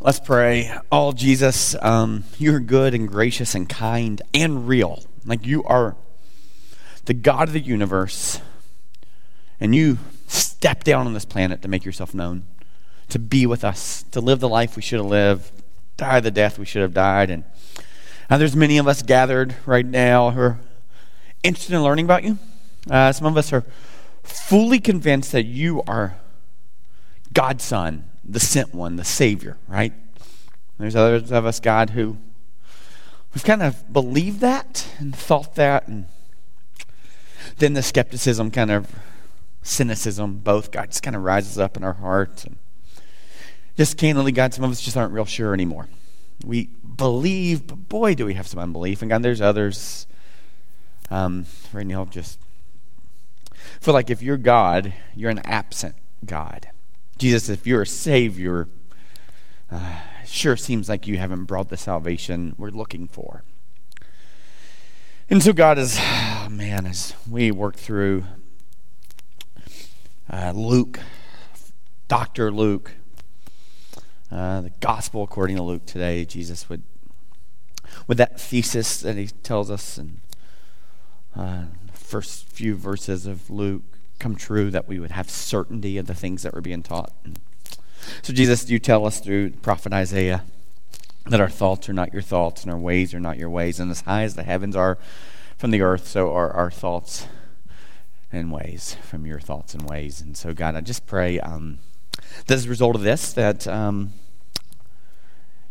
Let's pray. Oh, Jesus, um, you're good and gracious and kind and real. Like you are the God of the universe, and you stepped down on this planet to make yourself known, to be with us, to live the life we should have lived, die the death we should have died. And uh, there's many of us gathered right now who are interested in learning about you. Uh, some of us are fully convinced that you are God's Son the sent one, the Savior, right? There's others of us, God, who we've kind of believed that and thought that, and then the skepticism, kind of cynicism, both, God, just kind of rises up in our hearts. And just candidly, God, some of us just aren't real sure anymore. We believe, but boy, do we have some unbelief. And God, there's others. Um, right now, just feel like if you're God, you're an absent God. Jesus, if you're a Savior, uh, sure seems like you haven't brought the salvation we're looking for. And so, God, is, oh man, as we work through uh, Luke, Dr. Luke, uh, the gospel according to Luke today, Jesus would, with that thesis that he tells us in uh, the first few verses of Luke, come true, that we would have certainty of the things that were being taught. So, Jesus, you tell us through prophet Isaiah that our thoughts are not your thoughts and our ways are not your ways. And as high as the heavens are from the earth, so are our thoughts and ways from your thoughts and ways. And so, God, I just pray um, that as a result of this, that um,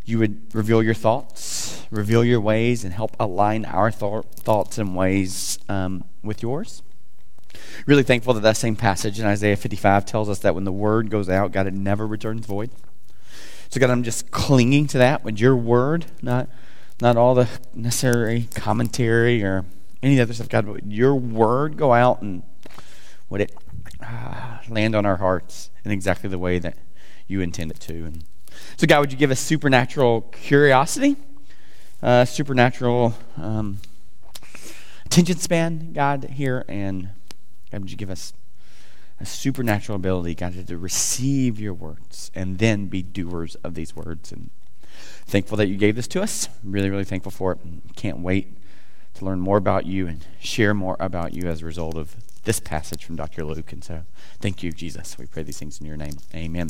you would reveal your thoughts, reveal your ways, and help align our th- thoughts and ways um, with yours. Really thankful that that same passage in Isaiah 55 tells us that when the word goes out, God, it never returns void. So, God, I'm just clinging to that with your word, not, not all the necessary commentary or any other stuff. God, would your word go out and would it uh, land on our hearts in exactly the way that you intend it to? And so, God, would you give us supernatural curiosity, uh, supernatural um, attention span, God, here, and God, would you give us a supernatural ability, God, to receive your words and then be doers of these words. And thankful that you gave this to us. Really, really thankful for it. Can't wait to learn more about you and share more about you as a result of this passage from Dr. Luke. And so, thank you, Jesus. We pray these things in your name. Amen.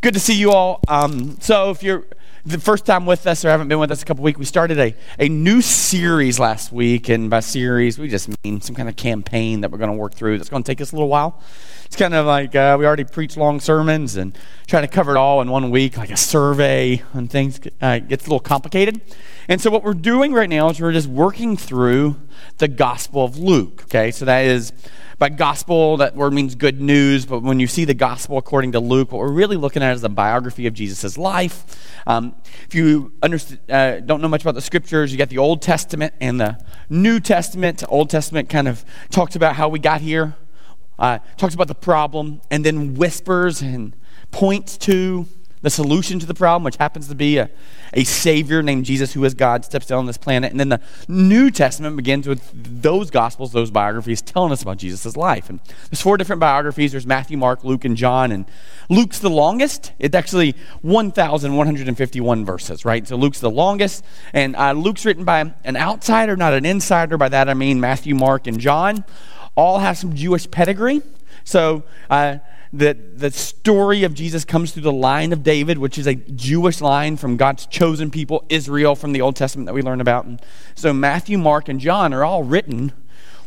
Good to see you all. Um, so, if you're the first time with us or haven't been with us a couple weeks, we started a, a new series last week. And by series, we just mean some kind of campaign that we're going to work through that's going to take us a little while. It's kind of like uh, we already preach long sermons and trying to cover it all in one week, like a survey and things uh, gets a little complicated. And so, what we're doing right now is we're just working through the Gospel of Luke. Okay, so that is by gospel, that word means good news, but when you see the gospel according to Luke, what we're really looking at is the biography of Jesus' life. Um, if you uh, don't know much about the scriptures, you got the Old Testament and the New Testament. Old Testament kind of talks about how we got here, uh, talks about the problem, and then whispers and points to the solution to the problem, which happens to be a, a Savior named Jesus who is God, steps down on this planet. And then the New Testament begins with those Gospels, those biographies, telling us about Jesus' life. And there's four different biographies there's Matthew, Mark, Luke, and John. And Luke's the longest. It's actually 1,151 verses, right? So Luke's the longest. And uh, Luke's written by an outsider, not an insider. By that I mean Matthew, Mark, and John. All have some Jewish pedigree. So, uh, that the story of Jesus comes through the line of David, which is a Jewish line from God's chosen people, Israel, from the Old Testament that we learn about. And so Matthew, Mark, and John are all written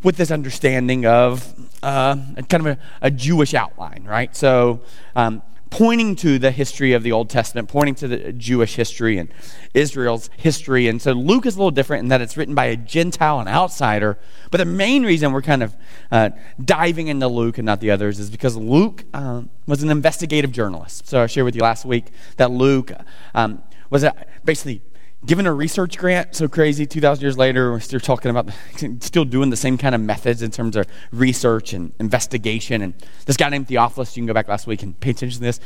with this understanding of uh, kind of a, a, Jewish outline, right? So um, pointing to the history of the Old Testament, pointing to the Jewish history and Israel's history. And so Luke is a little different in that it's written by a Gentile, an outsider. But the main reason we're kind of uh, diving into Luke and not the others is because Luke um, was an investigative journalist. So I shared with you last week that Luke um, was a, basically given a research grant so crazy 2000 years later we're still talking about still doing the same kind of methods in terms of research and investigation. And this guy named theophilus you can go back last week and pay attention to this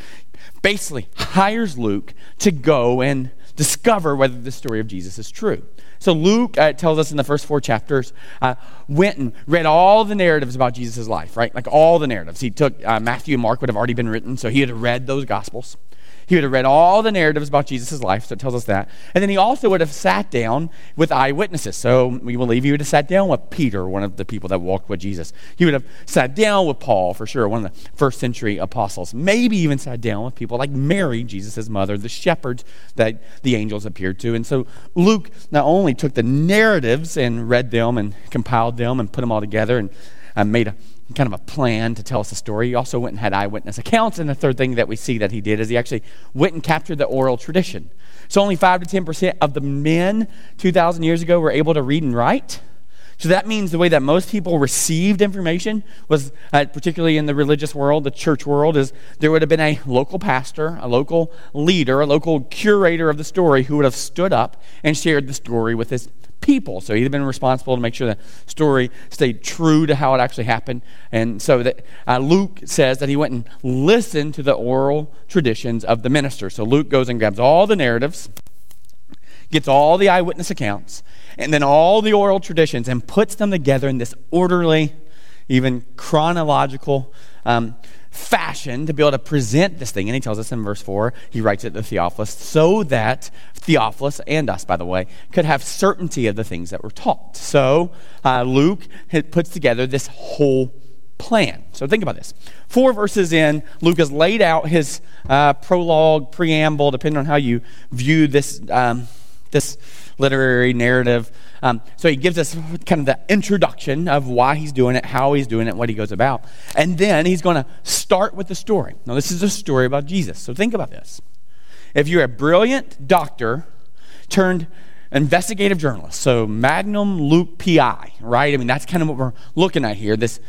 basically hires luke to go and discover whether the story of jesus is true. So luke uh, tells us in the first four chapters uh, went and read all the narratives about jesus' life right? Like all the narratives. He took uh, matthew and mark would have already been written so he had read those gospels He would have read all the narratives about Jesus' life, so it tells us that. And then he also would have sat down with eyewitnesses. So we believe he would have sat down with Peter, one of the people that walked with Jesus. He would have sat down with Paul, for sure, one of the first century apostles. Maybe even sat down with people like Mary, Jesus' mother, the shepherds that the angels appeared to. And so Luke not only took the narratives and read them and compiled them and put them all together and uh, made a kind of a plan to tell us a story. He also went and had eyewitness accounts. And the third thing that we see that he did is he actually went and captured the oral tradition. So only 5 to 10% of the men 2,000 years ago were able to read and write. So that means the way that most people received information was, uh, particularly in the religious world, the church world, is there would have been a local pastor, a local leader, a local curator of the story who would have stood up and shared the story with his people. So he'd been responsible to make sure the story stayed true to how it actually happened. And so that uh, Luke says that he went and listened to the oral traditions of the minister. So Luke goes and grabs all the narratives, gets all the eyewitness accounts, and then all the oral traditions and puts them together in this orderly, even chronological um, fashion to be able to present this thing. And he tells us in verse 4, he writes it to Theophilus, so that Theophilus and us, by the way, could have certainty of the things that were taught. So uh, Luke puts together this whole plan. So think about this. Four verses in, Luke has laid out his uh, prologue, preamble, depending on how you view this, um, this literary narrative. Um, so he gives us kind of the introduction of why he's doing it, how he's doing it, what he goes about. And then he's going to start with the story. Now, this is a story about Jesus. So think about this. If you're a brilliant doctor turned investigative journalist, so Magnum Luke PI, right? I mean, that's kind of what we're looking at here. This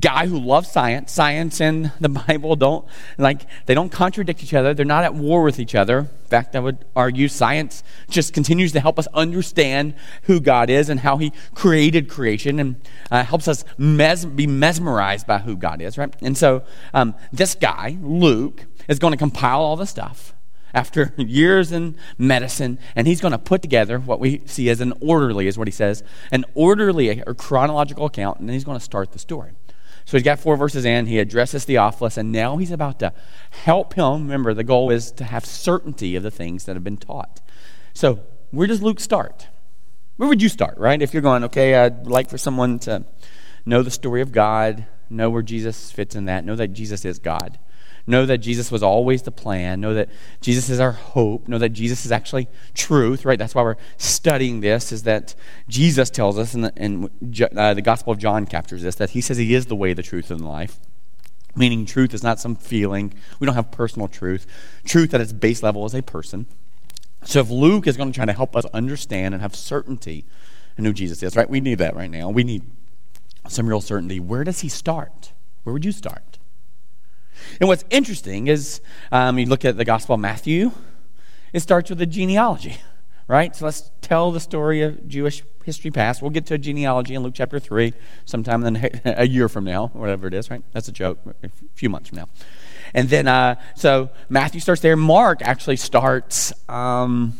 guy who loves science. Science and the Bible don't like they don't contradict each other. They're not at war with each other. In fact, I would argue science just continues to help us understand who God is and how He created creation, and uh, helps us mes- be mesmerized by who God is, right? And so, um, this guy Luke is going to compile all the stuff after years in medicine, and he's going to put together what we see as an orderly, is what he says, an orderly or chronological account, and then he's going to start the story. So he's got four verses in. He addresses Theophilus, and now he's about to help him. Remember, the goal is to have certainty of the things that have been taught. So, where does Luke start? Where would you start, right? If you're going, okay, I'd like for someone to know the story of God, know where Jesus fits in that, know that Jesus is God. Know that Jesus was always the plan. Know that Jesus is our hope. Know that Jesus is actually truth, right? That's why we're studying this, is that Jesus tells us, and the, and, uh, the Gospel of John captures this, that he says he is the way, the truth, and the life. Meaning, truth is not some feeling. We don't have personal truth. Truth at its base level is a person. So, if Luke is going to try to help us understand and have certainty in who Jesus is, right? We need that right now. We need some real certainty. Where does he start? Where would you start? And what's interesting is um, you look at the Gospel of Matthew, it starts with a genealogy, right? So let's tell the story of Jewish history past. We'll get to a genealogy in Luke chapter 3 sometime in a year from now, whatever it is, right? That's a joke, a few months from now. And then, uh, so Matthew starts there. Mark actually starts um,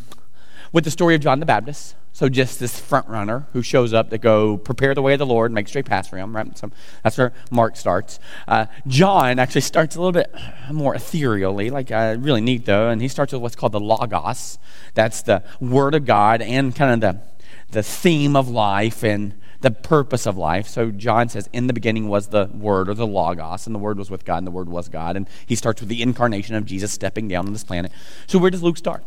with the story of John the Baptist. So just this front runner who shows up to go prepare the way of the Lord, make straight paths for him. Right? So that's where Mark starts. Uh, John actually starts a little bit more ethereally, like uh, really neat though, and he starts with what's called the Logos. That's the Word of God and kind of the the theme of life and the purpose of life. So John says, In the beginning was the Word or the Logos, and the Word was with God, and the Word was God. And he starts with the incarnation of Jesus stepping down on this planet. So where does Luke start?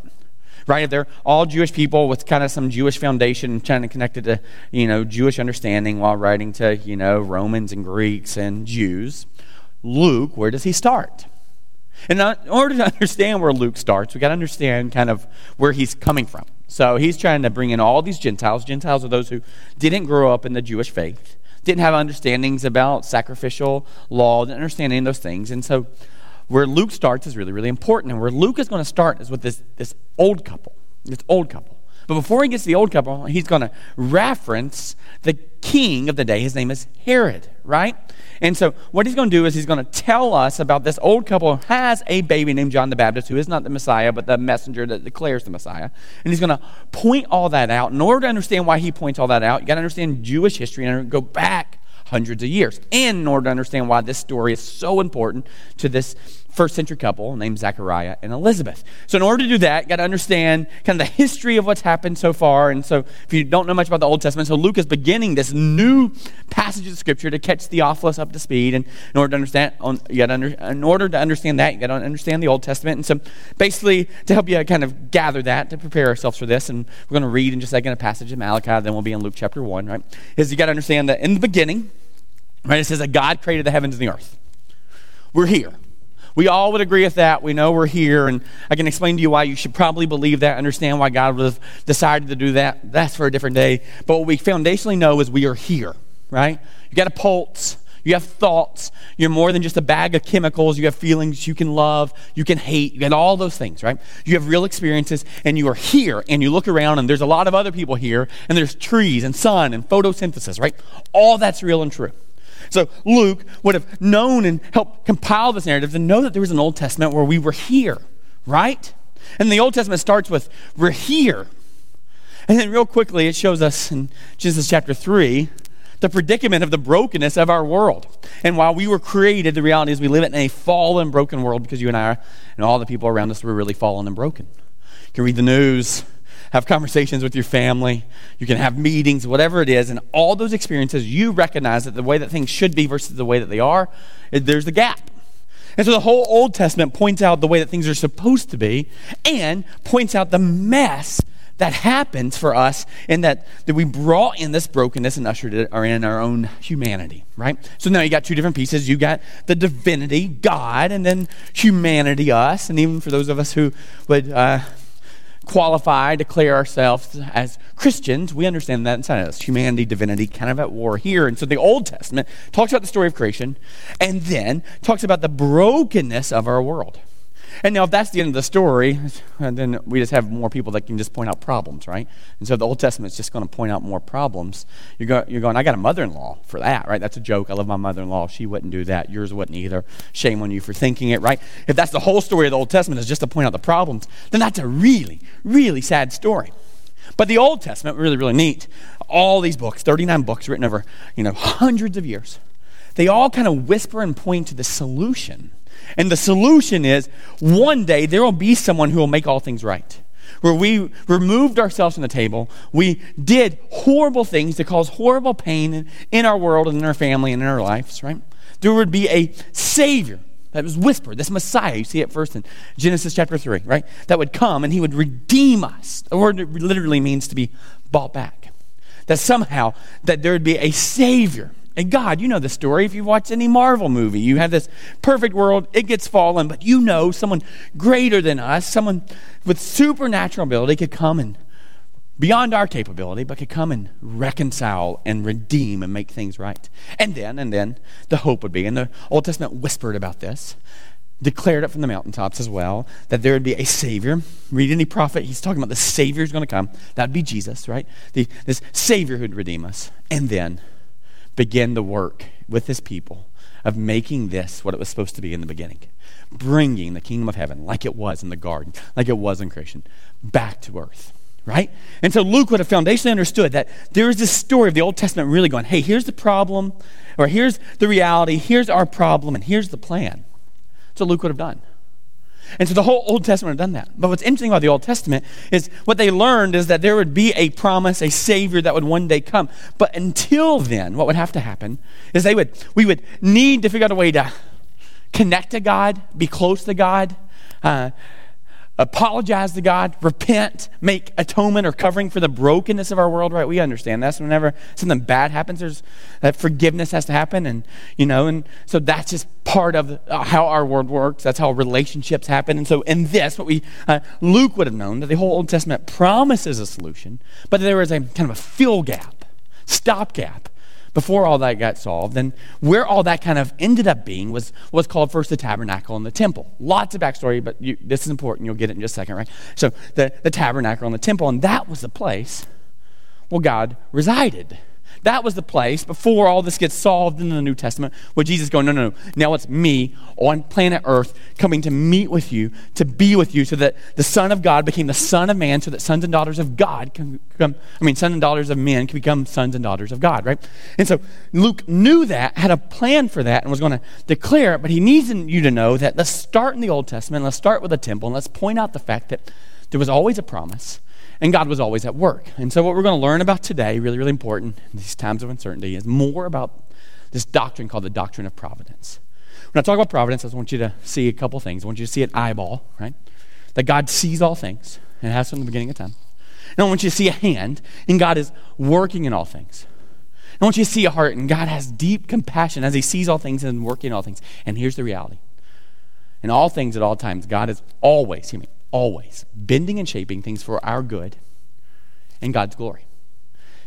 Right? They're all Jewish people with kind of some Jewish foundation, trying to connect it to, you know, Jewish understanding while writing to, you know, Romans and Greeks and Jews. Luke, where does he start? And in order to understand where Luke starts, we got to understand kind of where he's coming from. So he's trying to bring in all these Gentiles. Gentiles are those who didn't grow up in the Jewish faith, didn't have understandings about sacrificial law, didn't understand any of those things. And so where Luke starts is really, really important. And where Luke is going to start is with this, this old couple, this old couple. But before he gets to the old couple, he's going to reference the king of the day. His name is Herod, right? And so what he's going to do is he's going to tell us about this old couple who has a baby named John the Baptist, who is not the Messiah, but the messenger that declares the Messiah. And he's going to point all that out. In order to understand why he points all that out, you got to understand Jewish history and go back hundreds of years. And in order to understand why this story is so important to this first century couple named Zechariah and Elizabeth. So, in order to do that, got to understand kind of the history of what's happened so far. And so, if you don't know much about the Old Testament, so Luke is beginning this new passage of Scripture to catch Theophilus up to speed. And in order to understand, you got under, in order to understand that, you got to understand the Old Testament. And so, basically, to help you kind of gather that, to prepare ourselves for this, and we're going to read in just a second a passage of Malachi, then we'll be in Luke chapter 1, right? Is you got to understand that in the beginning, right, it says that God created the heavens and the earth. We're here. We all would agree with that. We know we're here, and I can explain to you why you should probably believe that, understand why God would have decided to do that. That's for a different day. But what we foundationally know is we are here, right? You got a pulse. You have thoughts. You're more than just a bag of chemicals. You have feelings. You can love. You can hate. You got all those things, right? You have real experiences, and you are here, and you look around, and there's a lot of other people here, and there's trees and sun and photosynthesis, right? All that's real and true. So Luke would have known and helped compile this narrative to know that there was an Old Testament where we were here, right? And the Old Testament starts with, we're here. And then, real quickly, it shows us in Genesis chapter 3 the predicament of the brokenness of our world. And while we were created, the reality is we live in a fallen, broken world because you and I are, and all the people around us were really fallen and broken. You can read the news, have conversations with your family, you can have meetings, whatever it is, and all those experiences, you recognize that the way that things should be versus the way that they are, there's a gap. And so the whole Old Testament points out the way that things are supposed to be and points out the mess that happens for us in that, that we brought in this brokenness and ushered it in our own humanity, right? So now you got two different pieces. You got the divinity, God, and then humanity, us. And even for those of us who would uh, qualify, declare ourselves as Christians, we understand that inside of us. Humanity, divinity, kind of at war here. And so the Old Testament talks about the story of creation and then talks about the brokenness of our world. And now, if that's the end of the story, uh, then we just have more people that can just point out problems, right? And so the Old Testament's just going to point out more problems. You're, you're going, I got a mother in law for that, right? That's a joke. I love my mother in law. She wouldn't do that. Yours wouldn't either. Shame on you for thinking it, right? If that's the whole story of the Old Testament is just to point out the problems, then that's a really, really sad story. But the Old Testament, really, really neat. All these books, 39 books written over, you know, hundreds of years, they all kind of whisper and point to the solution and the solution is one day there will be someone who will make all things right. Where we removed ourselves from the table, we did horrible things to cause horrible pain in our world and in our family and in our lives, right? There would be a Savior that was whispered, this Messiah. You see it first in Genesis chapter 3, right? That would come and he would redeem us. The word literally means to be bought back. That somehow that there would be a Savior and God, you know the story. If you've watched any Marvel movie, you have this perfect world, it gets fallen, but you know someone greater than us, someone with supernatural ability could come and, beyond our capability, but could come and reconcile and redeem and make things right. And then, and then, the hope would be, and the Old Testament whispered about this, declared it from the mountaintops as well, that there would be a Savior. Read any prophet, he's talking about the Savior is going to come. That'd be Jesus, right? The, this Savior who'd redeem us. And then, begin the work with his people of making this what it was supposed to be in the beginning bringing the kingdom of heaven like it was in the garden like it was in creation back to earth right? And so luke would have foundationally understood that there is this story of the old testament really going hey here's the problem or here's the reality here's our problem and here's the plan. So luke would have done and so the whole Old Testament had done that. But what's interesting about the Old Testament is what they learned is that there would be a promise, a Savior that would one day come. But until then, what would have to happen is they would, we would need to figure out a way to connect to God, be close to God, uh, apologize to God, repent, make atonement or covering for the brokenness of our world, right? We understand that. So whenever something bad happens, there's that forgiveness has to happen. And, you know, and so that's just part of uh, how our world works. That's how relationships happen. And so in this, what we, uh, Luke would have known that the whole Old Testament promises a solution, but there is a kind of a fill gap, stop gap before all that got solved. And where all that kind of ended up being was what's called first the tabernacle and the temple. Lots of backstory, but you, this is important. You'll get it in just a second, right? So the, the tabernacle and the temple, and that was the place where God resided. That was the place before all this gets solved in the New Testament where Jesus going, no, no, no. Now it's me on planet Earth coming to meet with you, to be with you, so that the Son of God became the Son of Man, so that sons and daughters of God can become, I mean, sons and daughters of men can become sons and daughters of God, right? And so Luke knew that, had a plan for that, and was going to declare it, but he needs you to know that let's start in the Old Testament, let's start with the temple, and let's point out the fact that there was always a promise and God was always at work. And so, what we're going to learn about today, really, really important in these times of uncertainty, is more about this doctrine called the doctrine of providence. When I talk about providence, I just want you to see a couple things. I want you to see an eyeball, right? That God sees all things and has from the beginning of time. And I want you to see a hand, and God is working in all things. I want you to see a heart, and God has deep compassion as He sees all things and working in all things. And here's the reality in all things at all times, God is always, hear me, always bending and shaping things for our good and God's glory.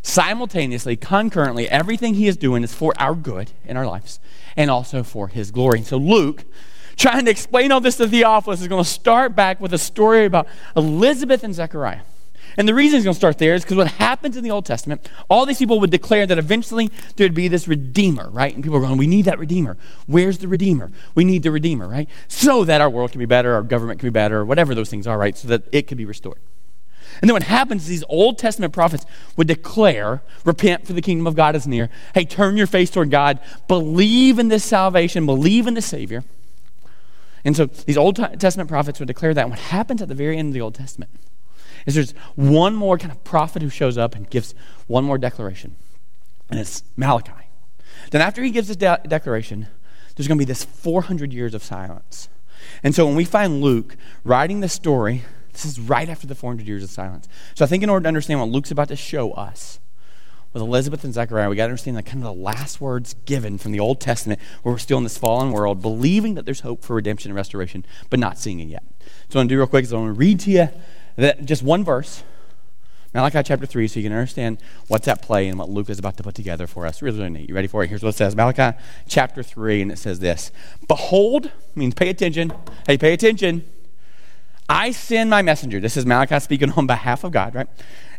Simultaneously, concurrently, everything he is doing is for our good in our lives and also for his glory. And so, Luke, trying to explain all this to Theophilus, is going to start back with a story about Elizabeth and Zechariah. And the reason he's going to start there is because what happens in the Old Testament, all these people would declare that eventually there'd be this Redeemer, right? And people are going, we need that Redeemer. Where's the Redeemer? We need the Redeemer, right? So that our world can be better, our government can be better, or whatever those things are, right? So that it can be restored. And then what happens is these Old Testament prophets would declare, repent for the kingdom of God is near. Hey, turn your face toward God. Believe in this salvation. Believe in the Savior. And so these Old Testament prophets would declare that. And what happens at the very end of the Old Testament is there's one more kind of prophet who shows up and gives one more declaration, and it's Malachi. Then, after he gives his de- declaration, there's going to be this 400 years of silence. And so, when we find Luke writing this story, this is right after the 400 years of silence. So, I think in order to understand what Luke's about to show us, with Elizabeth and Zechariah, we got to understand that kind of the last words given from the Old Testament, where we're still in this fallen world, believing that there's hope for redemption and restoration, but not seeing it yet. So, I'm going to do real quick is I want to read to you that just one verse, Malachi chapter 3, so you can understand what's at play and what Luke is about to put together for us. Really, really neat. You ready for it? Here's what it says Malachi chapter 3, and it says this Behold, means pay attention. Hey, pay attention. I send my messenger. This is Malachi speaking on behalf of God, right?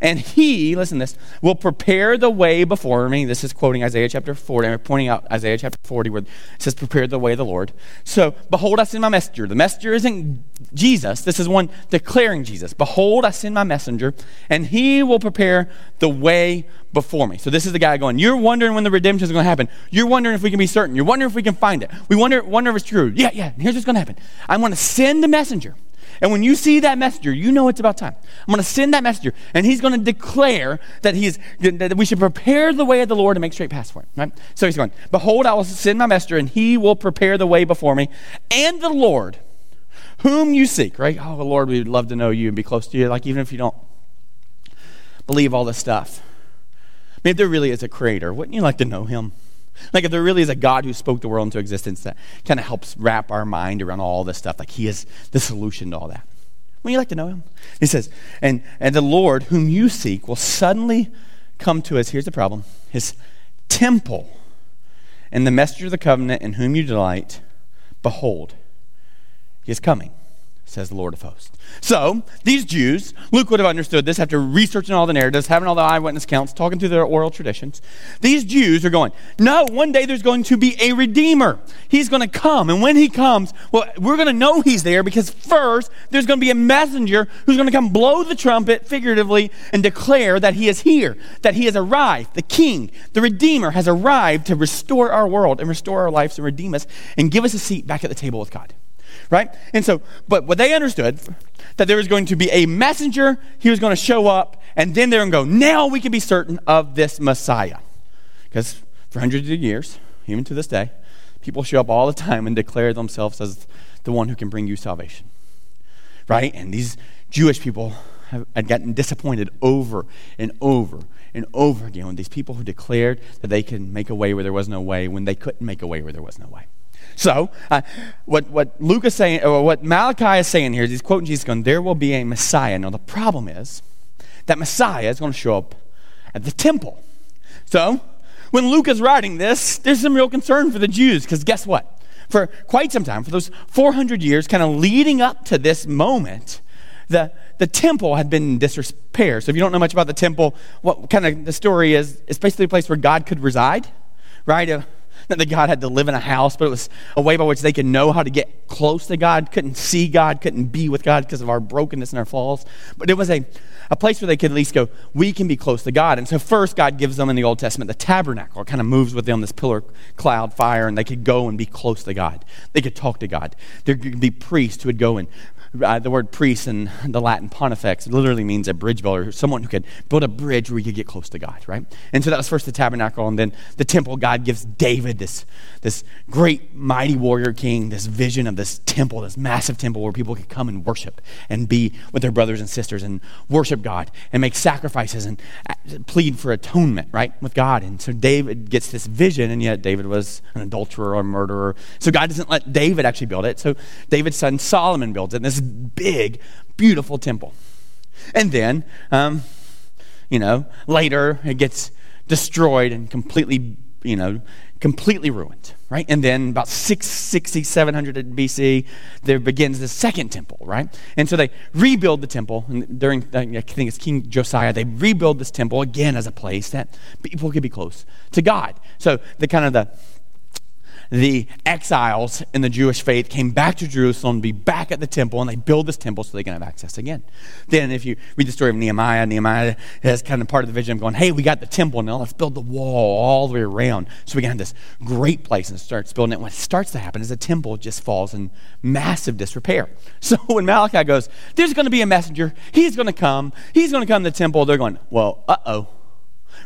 And he, listen this, will prepare the way before me. This is quoting Isaiah chapter 40. I'm pointing out Isaiah chapter 40 where it says, prepare the way of the Lord. So, behold, I send my messenger. The messenger isn't Jesus. This is one declaring Jesus. Behold, I send my messenger, and he will prepare the way before me. So this is the guy going, you're wondering when the redemption is going to happen. You're wondering if we can be certain. You're wondering if we can find it. We wonder, wonder if it's true. Yeah, yeah. Here's what's going to happen. I'm going to send a messenger. And when you see that messenger, you know it's about time. I'm going to send that messenger, and he's going to declare that he's that we should prepare the way of the Lord and make straight paths for him. Right? So he's going, Behold, I will send my messenger, and he will prepare the way before me. And the Lord, whom you seek, right? Oh, the Lord, we'd love to know you and be close to you, like even if you don't believe all this stuff. I mean, if there really is a creator, wouldn't you like to know him? Like, if there really is a God who spoke the world into existence that kind of helps wrap our mind around all this stuff, like He is the solution to all that. Would you like to know Him? He says, and, and the Lord whom you seek will suddenly come to us. Here's the problem His temple and the messenger of the covenant in whom you delight. Behold, He is coming says the Lord of hosts. So, these Jews, Luke would have understood this after researching all the narratives, having all the eyewitness accounts, talking through their oral traditions. These Jews are going, no, one day there's going to be a Redeemer. He's going to come. And when he comes, well, we're going to know he's there because first there's going to be a messenger who's going to come blow the trumpet figuratively and declare that he is here, that he has arrived. The King, the Redeemer, has arrived to restore our world and restore our lives and redeem us and give us a seat back at the table with God right? And so, but what they understood that there was going to be a messenger, he was going to show up, and then they're going to go, now we can be certain of this Messiah. Because for hundreds of years, even to this day, people show up all the time and declare themselves as the one who can bring you salvation, right? And these Jewish people have, had gotten disappointed over and over and over again with these people who declared that they can make a way where there was no way when they couldn't make a way where there was no way. So, uh, what, what Luke is saying, or what Malachi is saying here is he's quoting Jesus going, There will be a Messiah. Now, the problem is that Messiah is going to show up at the temple. So, when Luke is writing this, there's some real concern for the Jews, because guess what? For quite some time, for those 400 years, kind of leading up to this moment, the, the temple had been in disrepair. So if you don't know much about the temple, what kind of the story is, it's basically a place where God could reside, right? Uh, that God had to live in a house, but it was a way by which they could know how to get close to God, couldn't see God, couldn't be with God because of our brokenness and our flaws. But it was a, a place where they could at least go, we can be close to God. And so first God gives them in the Old Testament the tabernacle. It kind of moves with them, this pillar, cloud, fire, and they could go and be close to God. They could talk to God. There could be priests who would go and uh, the word priest in the Latin pontifex literally means a bridge builder, someone who could build a bridge where you could get close to God, right? And so that was first the tabernacle, and then the temple. God gives David this, this great, mighty warrior king, this vision of this temple, this massive temple where people could come and worship and be with their brothers and sisters and worship God and make sacrifices and uh, plead for atonement, right, with God. And so David gets this vision, and yet David was an adulterer or a murderer. So God doesn't let David actually build it. So David's son Solomon builds it. And this big, beautiful temple. And then, um, you know, later it gets destroyed and completely, you know, completely ruined, right? And then about 660, 700 BC, there begins the second temple, right? And so they rebuild the temple. And during, I think it's King Josiah, they rebuild this temple again as a place that people could be close to God. So the kind of the the exiles in the Jewish faith came back to Jerusalem to be back at the temple, and they build this temple so they can have access again. Then, if you read the story of Nehemiah, Nehemiah has kind of part of the vision of going, hey, we got the temple now, let's build the wall all the way around so we can have this great place and starts building it. What starts to happen is the temple just falls in massive disrepair. So when Malachi goes, there's going to be a messenger, he's going to come, he's going to come to the temple, they're going, well, uh oh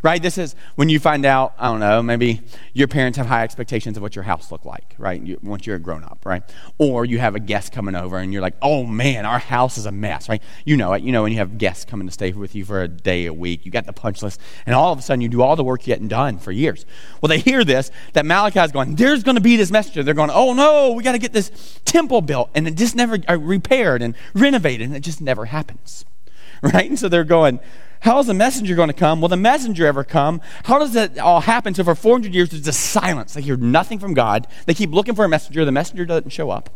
right? This is when you find out, I don't know, maybe your parents have high expectations of what your house look like, right? You, once you're a grown up, right? Or you have a guest coming over and you're like, oh man, our house is a mess, right? You know it. You know when you have guests coming to stay with you for a day, a week, you got the punch list, and all of a sudden you do all the work you're getting done for years. Well, they hear this, that Malachi is going, there's going to be this messenger. They're going, oh no, we got to get this temple built. And it just never uh, repaired and renovated, and it just never happens, right? And so they're going, how is the messenger going to come? Will the messenger ever come? How does that all happen? So for 400 years, there's just silence. They hear nothing from God. They keep looking for a messenger. The messenger doesn't show up.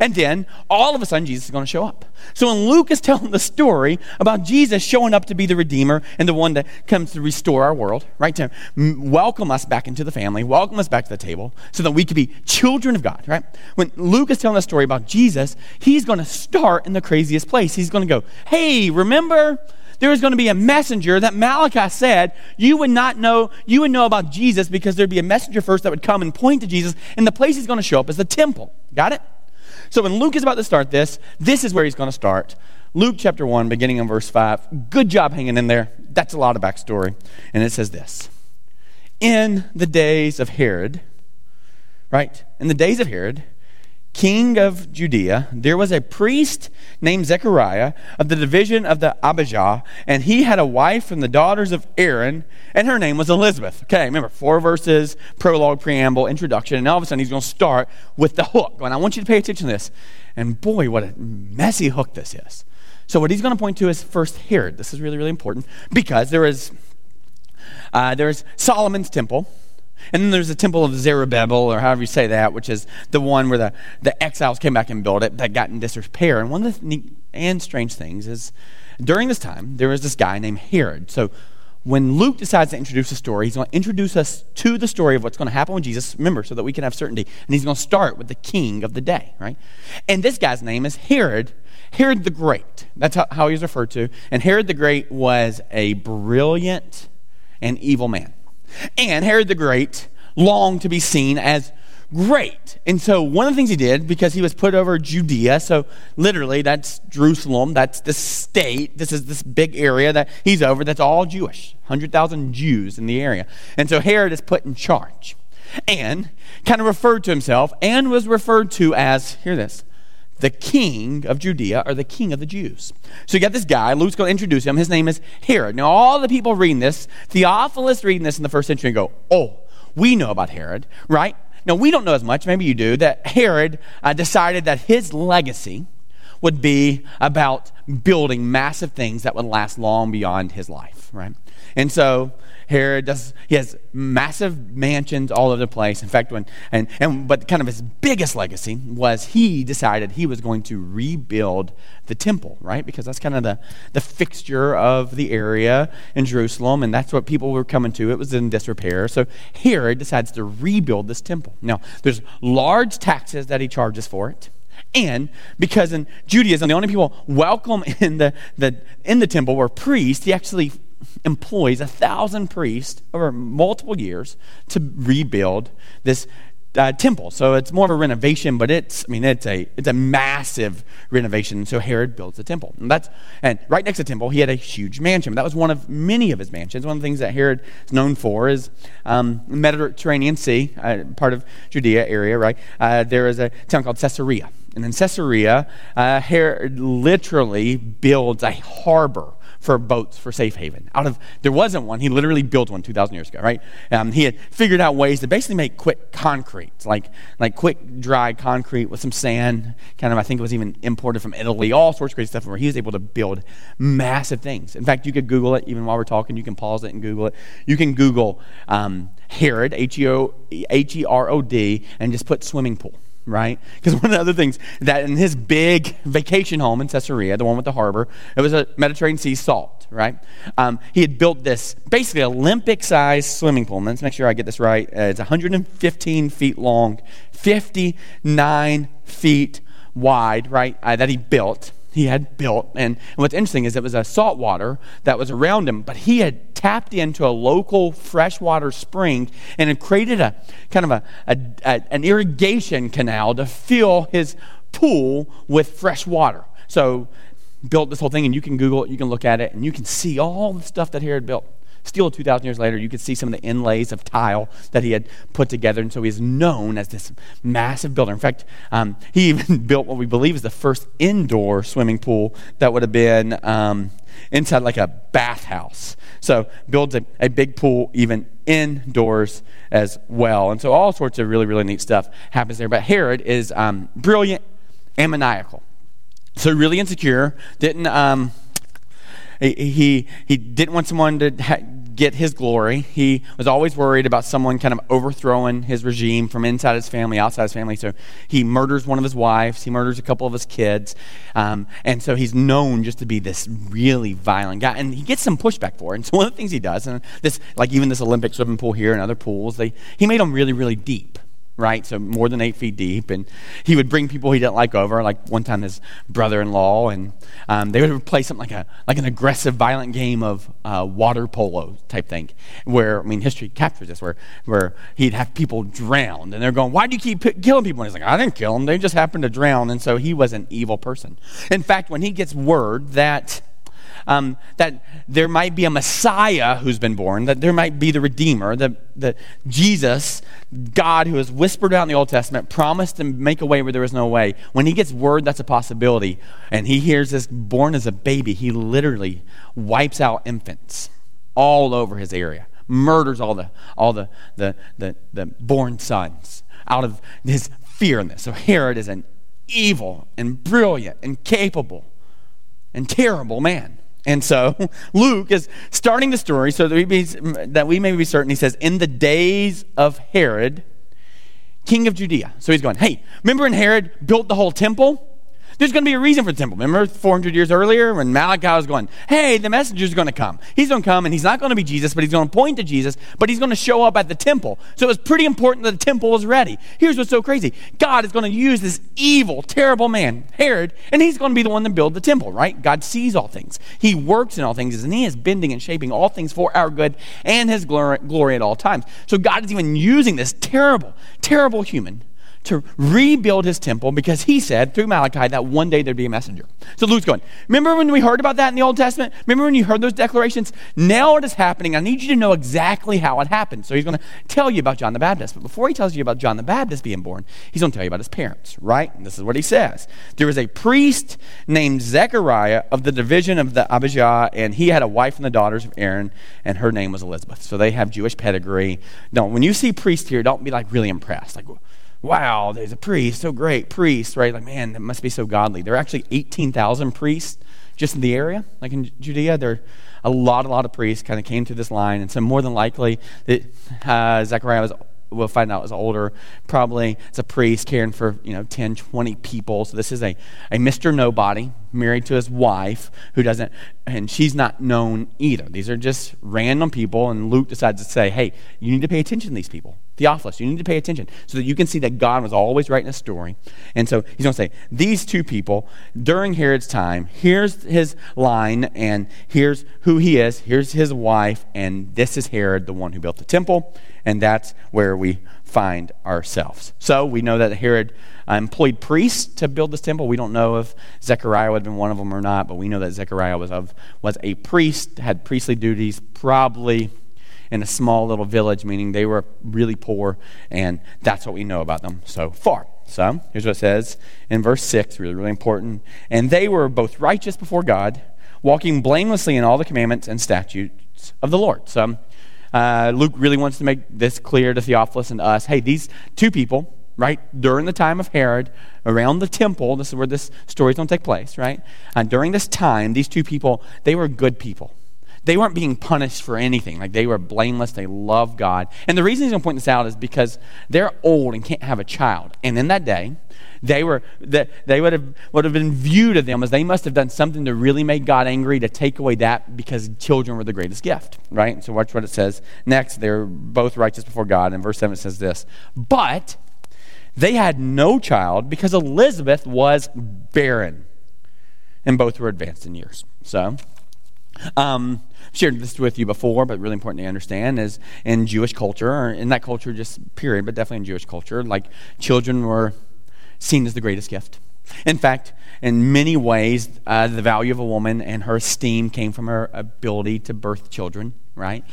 And then, all of a sudden, Jesus is going to show up. So when Luke is telling the story about Jesus showing up to be the Redeemer and the one that comes to restore our world, right? To welcome us back into the family, welcome us back to the table, so that we could be children of God, right? When Luke is telling the story about Jesus, he's going to start in the craziest place. He's going to go, hey, remember there was going to be a messenger that Malachi said you would not know, you would know about Jesus because there'd be a messenger first that would come and point to Jesus, and the place he's going to show up is the temple. Got it? So when Luke is about to start this, this is where he's going to start. Luke chapter 1, beginning in verse 5. Good job hanging in there. That's a lot of backstory. And it says this In the days of Herod, right? In the days of Herod, king of Judea, there was a priest named Zechariah of the division of the Abijah, and he had a wife from the daughters of Aaron, and her name was Elizabeth. Okay, remember, four verses, prologue, preamble, introduction, and all of a sudden he's going to start with the hook. And I want you to pay attention to this. And boy, what a messy hook this is. So, what he's going to point to is first Herod. This is really, really important because there is, uh, there is Solomon's temple and then there's the temple of Zerubbabel, or however you say that, which is the one where the, the exiles came back and built it that got in disrepair. And one of the neat and strange things is during this time, there was this guy named Herod. So when Luke decides to introduce a story, he's going to introduce us to the story of what's going to happen with Jesus, remember, so that we can have certainty. And he's going to start with the king of the day, right? And this guy's name is Herod, Herod the Great. That's how, how he's referred to. And Herod the Great was a brilliant and evil man. And Herod the Great longed to be seen as great. And so one of the things he did, because he was put over Judea, so literally that's Jerusalem, that's the state, this is this big area that he's over, that's all Jewish, 100,000 Jews in the area. And so Herod is put in charge and kind of referred to himself and was referred to as, hear this, the king of Judea or the king of the Jews. So you got this guy, Luke's going to introduce him. His name is Herod. Now, all the people reading this, Theophilus reading this in the first century, go, oh, we know about Herod, right? Now, we don't know as much, maybe you do, that Herod uh, decided that his legacy would be about building massive things that would last long beyond his life, right? And so Herod does, he has massive mansions all over the place. In fact, when, and, and, but kind of his biggest legacy was he decided he was going to rebuild the temple, right? Because that's kind of the, the fixture of the area in Jerusalem, and that's what people were coming to. It was in disrepair. So Herod decides to rebuild this temple. Now, there's large taxes that he charges for it. And because in Judaism, the only people welcome in the, the, in the temple were priests, he actually employs a thousand priests over multiple years to rebuild this uh, temple. So it's more of a renovation, but it's I mean it's a it's a massive renovation. So Herod builds the temple, and that's and right next to the temple he had a huge mansion. That was one of many of his mansions. One of the things that Herod is known for is um, Mediterranean Sea, uh, part of Judea area. Right uh, there is a town called Caesarea, and in Caesarea, uh, Herod literally builds a harbor for boats for safe haven. Out of there wasn't one, he literally built one 2,000 years ago, right? Um, he had figured out ways to basically make quick concrete, like like quick dry concrete with some sand. Kind of, I think it was even imported from Italy. All sorts of crazy stuff where he was able to build massive things. In fact, you could Google it even while we're talking. You can pause it and Google it. You can Google um, Herod H O H E R O D and just put swimming pool right? Because one of the other things that in his big vacation home in Caesarea, the one with the harbor, it was a Mediterranean Sea salt, right? Um, he had built this basically Olympic sized swimming pool. And let's make sure I get this right. Uh, it's 115 feet long, 59 feet wide, right? Uh, that he built he had built. And, what's interesting is it was a salt water that was around him, but he had tapped into a local freshwater spring and had created a kind of a, a, a an irrigation canal to fill his pool with fresh water. So built this whole thing, and you can Google it, you can look at it, and you can see all the stuff that Herod built. Still, 2,000 years later, you can see some of the inlays of tile that he had put together. And so he's known as this massive builder. In fact, um, he even built what we believe is the first indoor swimming pool that would have been um, inside like a bathhouse. So builds a, a big pool even indoors as well. And so all sorts of really, really neat stuff happens there. But Herod is um, brilliant and maniacal. So really insecure, didn't um, he, he didn't want someone to ha- get his glory. He was always worried about someone kind of overthrowing his regime from inside his family, outside his family. So he murders one of his wives, he murders a couple of his kids. Um, and so he's known just to be this really violent guy. And he gets some pushback for it. And so one of the things he does, and this, like even this Olympic swimming pool here and other pools, they, he made them really, really deep right? So more than eight feet deep. And he would bring people he didn't like over, like one time his brother-in-law, and um, they would play something like a like an aggressive, violent game of uh, water polo type thing, where I mean history captures this, where where he'd have people drowned, and they're going, "Why do you keep p- killing people?" And he's like, "I didn't kill them; they just happened to drown." And so he was an evil person. In fact, when he gets word that um, that there might be a Messiah who's been born, that there might be the Redeemer, that, that Jesus, God who has whispered out in the Old Testament, promised to make a way where there was no way. When he gets word that's a possibility and he hears this born as a baby, he literally wipes out infants all over his area, murders all the, all the, the, the, the born sons out of his fear in this. So Herod is an evil and brilliant and capable and terrible man. And so Luke is starting the story so that we, be, that we may be certain. He says, In the days of Herod, king of Judea. So he's going, Hey, remember when Herod built the whole temple? There's going to be a reason for the temple. Remember 400 years earlier when Malachi was going, hey, the messenger's going to come. He's going to come and he's not going to be Jesus, but he's going to point to Jesus, but he's going to show up at the temple. So it was pretty important that the temple was ready. Here's what's so crazy God is going to use this evil, terrible man, Herod, and he's going to be the one to build the temple, right? God sees all things. He works in all things, and he is bending and shaping all things for our good and his glory, glory at all times. So God is even using this terrible, terrible human to rebuild his temple because he said through Malachi that one day there'd be a messenger. So Luke's going, Remember when we heard about that in the Old Testament? Remember when you heard those declarations? Now it is happening. I need you to know exactly how it happened. So he's going to tell you about John the Baptist. But before he tells you about John the Baptist being born, he's going to tell you about his parents, right? And this is what he says There was a priest named Zechariah of the division of the Abijah, and he had a wife and the daughters of Aaron, and her name was Elizabeth. So they have Jewish pedigree. Now, when you see priest here, don't be like really impressed. Like, wow, there's a priest, so great, priest, right? Like, man, that must be so godly. There are actually 18,000 priests just in the area, like in Judea. There are a lot, a lot of priests kind of came through this line. And so, more than likely, that uh, Zechariah was we'll find out was older. Probably it's a priest caring for, you know, 10, 20 people. So this is a, a Mr. Nobody married to his wife who doesn't, and she's not known either. These are just random people. And Luke decides to say, hey, you need to pay attention to these people. Theophilus, you need to pay attention so that you can see that God was always writing a story. And so he's going to say, these two people, during Herod's time, here's his line, and here's who he is, here's his wife, and this is Herod, the one who built the temple and that's where we find ourselves. So we know that Herod uh, employed priests to build this temple. We don't know if Zechariah would have been one of them or not, but we know that Zechariah was, of, was a priest, had priestly duties, probably in a small little village, meaning they were really poor, and that's what we know about them so far. So here's what it says in verse 6, really, really important. And they were both righteous before God, walking blamelessly in all the commandments and statutes of the Lord. So uh, Luke really wants to make this clear to Theophilus and to us. Hey, these two people, right, during the time of Herod, around the temple, this is where this story is going to take place, right? And during this time, these two people, they were good people. They weren't being punished for anything. Like they were blameless. They loved God. And the reason he's going to point this out is because they're old and can't have a child. And in that day, they were that they would have would have been viewed of them as they must have done something to really make God angry to take away that because children were the greatest gift, right? So watch what it says next. They're both righteous before God. And verse seven says this, but they had no child because Elizabeth was barren, and both were advanced in years. So. Um, I've shared this with you before, but really important to understand is in Jewish culture, or in that culture, just period, but definitely in Jewish culture, like children were seen as the greatest gift. In fact, in many ways, uh, the value of a woman and her esteem came from her ability to birth children right?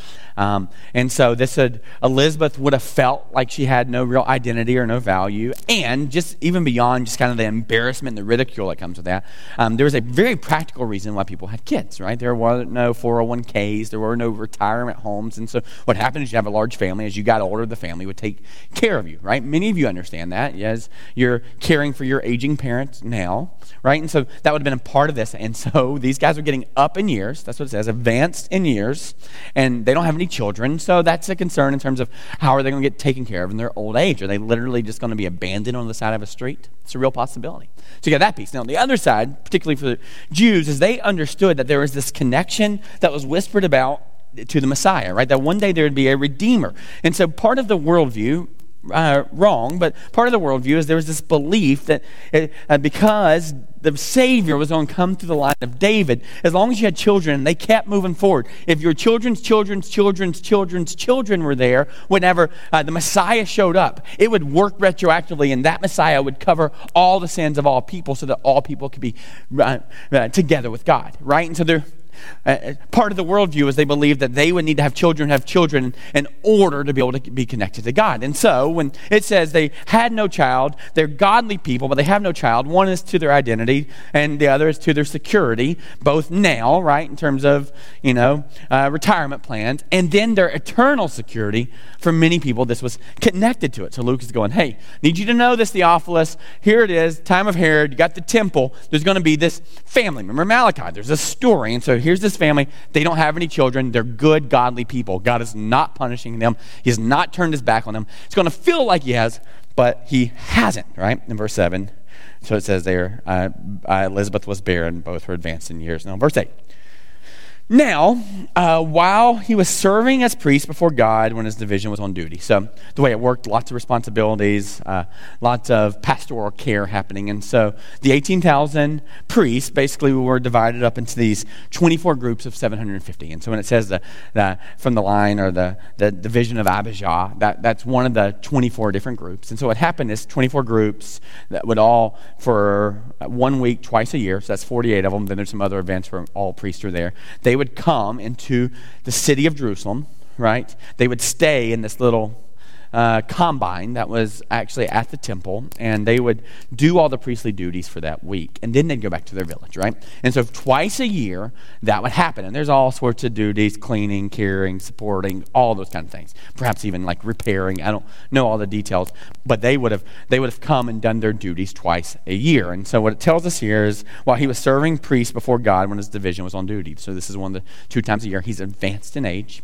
Um, and so this had, Elizabeth would have felt like she had no real identity or no value. And just even beyond just kind of the embarrassment and the ridicule that comes with that, um, there was a very practical reason why people had kids, right? There were no 401ks, there were no retirement homes. And so what happened is you have a large family. As you got older, the family would take care of you, right? Many of you understand that as you're caring for your aging parents now, right? And so that would have been a part of this. And so these guys are getting up in years. That's what it says, advanced in years and they don't have any children, so that's a concern in terms of how are they going to get taken care of in their old age? Are they literally just going to be abandoned on the side of a street? It's a real possibility. So you got that piece. Now, on the other side, particularly for the Jews, is they understood that there was this connection that was whispered about to the Messiah, right? That one day there would be a redeemer. And so part of the worldview uh, wrong, but part of the worldview is there was this belief that it, uh, because the Savior was going to come through the line of David, as long as you had children, they kept moving forward. If your children's children's children's children's children were there, whenever uh, the Messiah showed up, it would work retroactively, and that Messiah would cover all the sins of all people so that all people could be uh, uh, together with God, right? And so there, uh, uh, part of the worldview is they believed that they would need to have children have children in order to be able to be connected to God. And so when it says they had no child, they're godly people, but they have no child, one is to their identity and the other is to their security, both now, right, in terms of, you know, uh, retirement plans, and then their eternal security. For many people, this was connected to it. So Luke is going, hey, need you to know this, Theophilus. Here it is, time of Herod. You got the temple. There's going to be this family. Remember Malachi? There's a story. And so here here's this family. They don't have any children. They're good, godly people. God is not punishing them, He has not turned His back on them. It's going to feel like He has, but He hasn't, right? In verse 7. So it says there, uh, uh, Elizabeth was barren, both were advanced in years. Now, verse 8. Now, uh, while he was serving as priest before God when his division was on duty. So, the way it worked, lots of responsibilities, uh, lots of pastoral care happening. And so, the 18,000 priests basically were divided up into these 24 groups of 750. And so, when it says the, the from the line or the, the division of Abijah, that, that's one of the 24 different groups. And so, what happened is 24 groups that would all, for one week, twice a year, so that's 48 of them. Then there's some other events where all priests are there. They would come into the city of Jerusalem, right? They would stay in this little uh, combine that was actually at the temple, and they would do all the priestly duties for that week, and then they'd go back to their village, right? And so twice a year that would happen, and there's all sorts of duties: cleaning, caring, supporting, all those kind of things. Perhaps even like repairing. I don't know all the details, but they would have they would have come and done their duties twice a year. And so what it tells us here is while he was serving priests before God when his division was on duty. So this is one of the two times a year. He's advanced in age.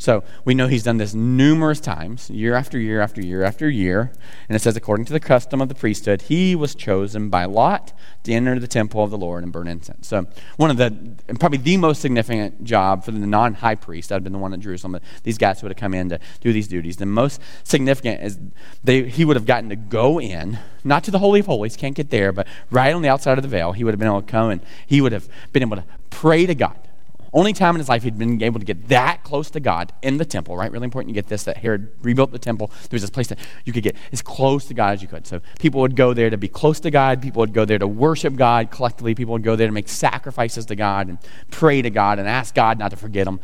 So we know he's done this numerous times, year after year after year after year. And it says, according to the custom of the priesthood, he was chosen by lot to enter the temple of the Lord and burn incense. So one of the, probably the most significant job for the non high priest, that had been the one at Jerusalem, these guys who would have come in to do these duties. The most significant is they, he would have gotten to go in, not to the Holy of Holies, can't get there, but right on the outside of the veil, he would have been able to come and he would have been able to pray to God only time in his life he'd been able to get that close to God in the temple, right? Really important you get this that Herod rebuilt the temple. There was this place that you could get as close to God as you could. So people would go there to be close to God. People would go there to worship God collectively. People would go there to make sacrifices to God and pray to God and ask God not to forget them.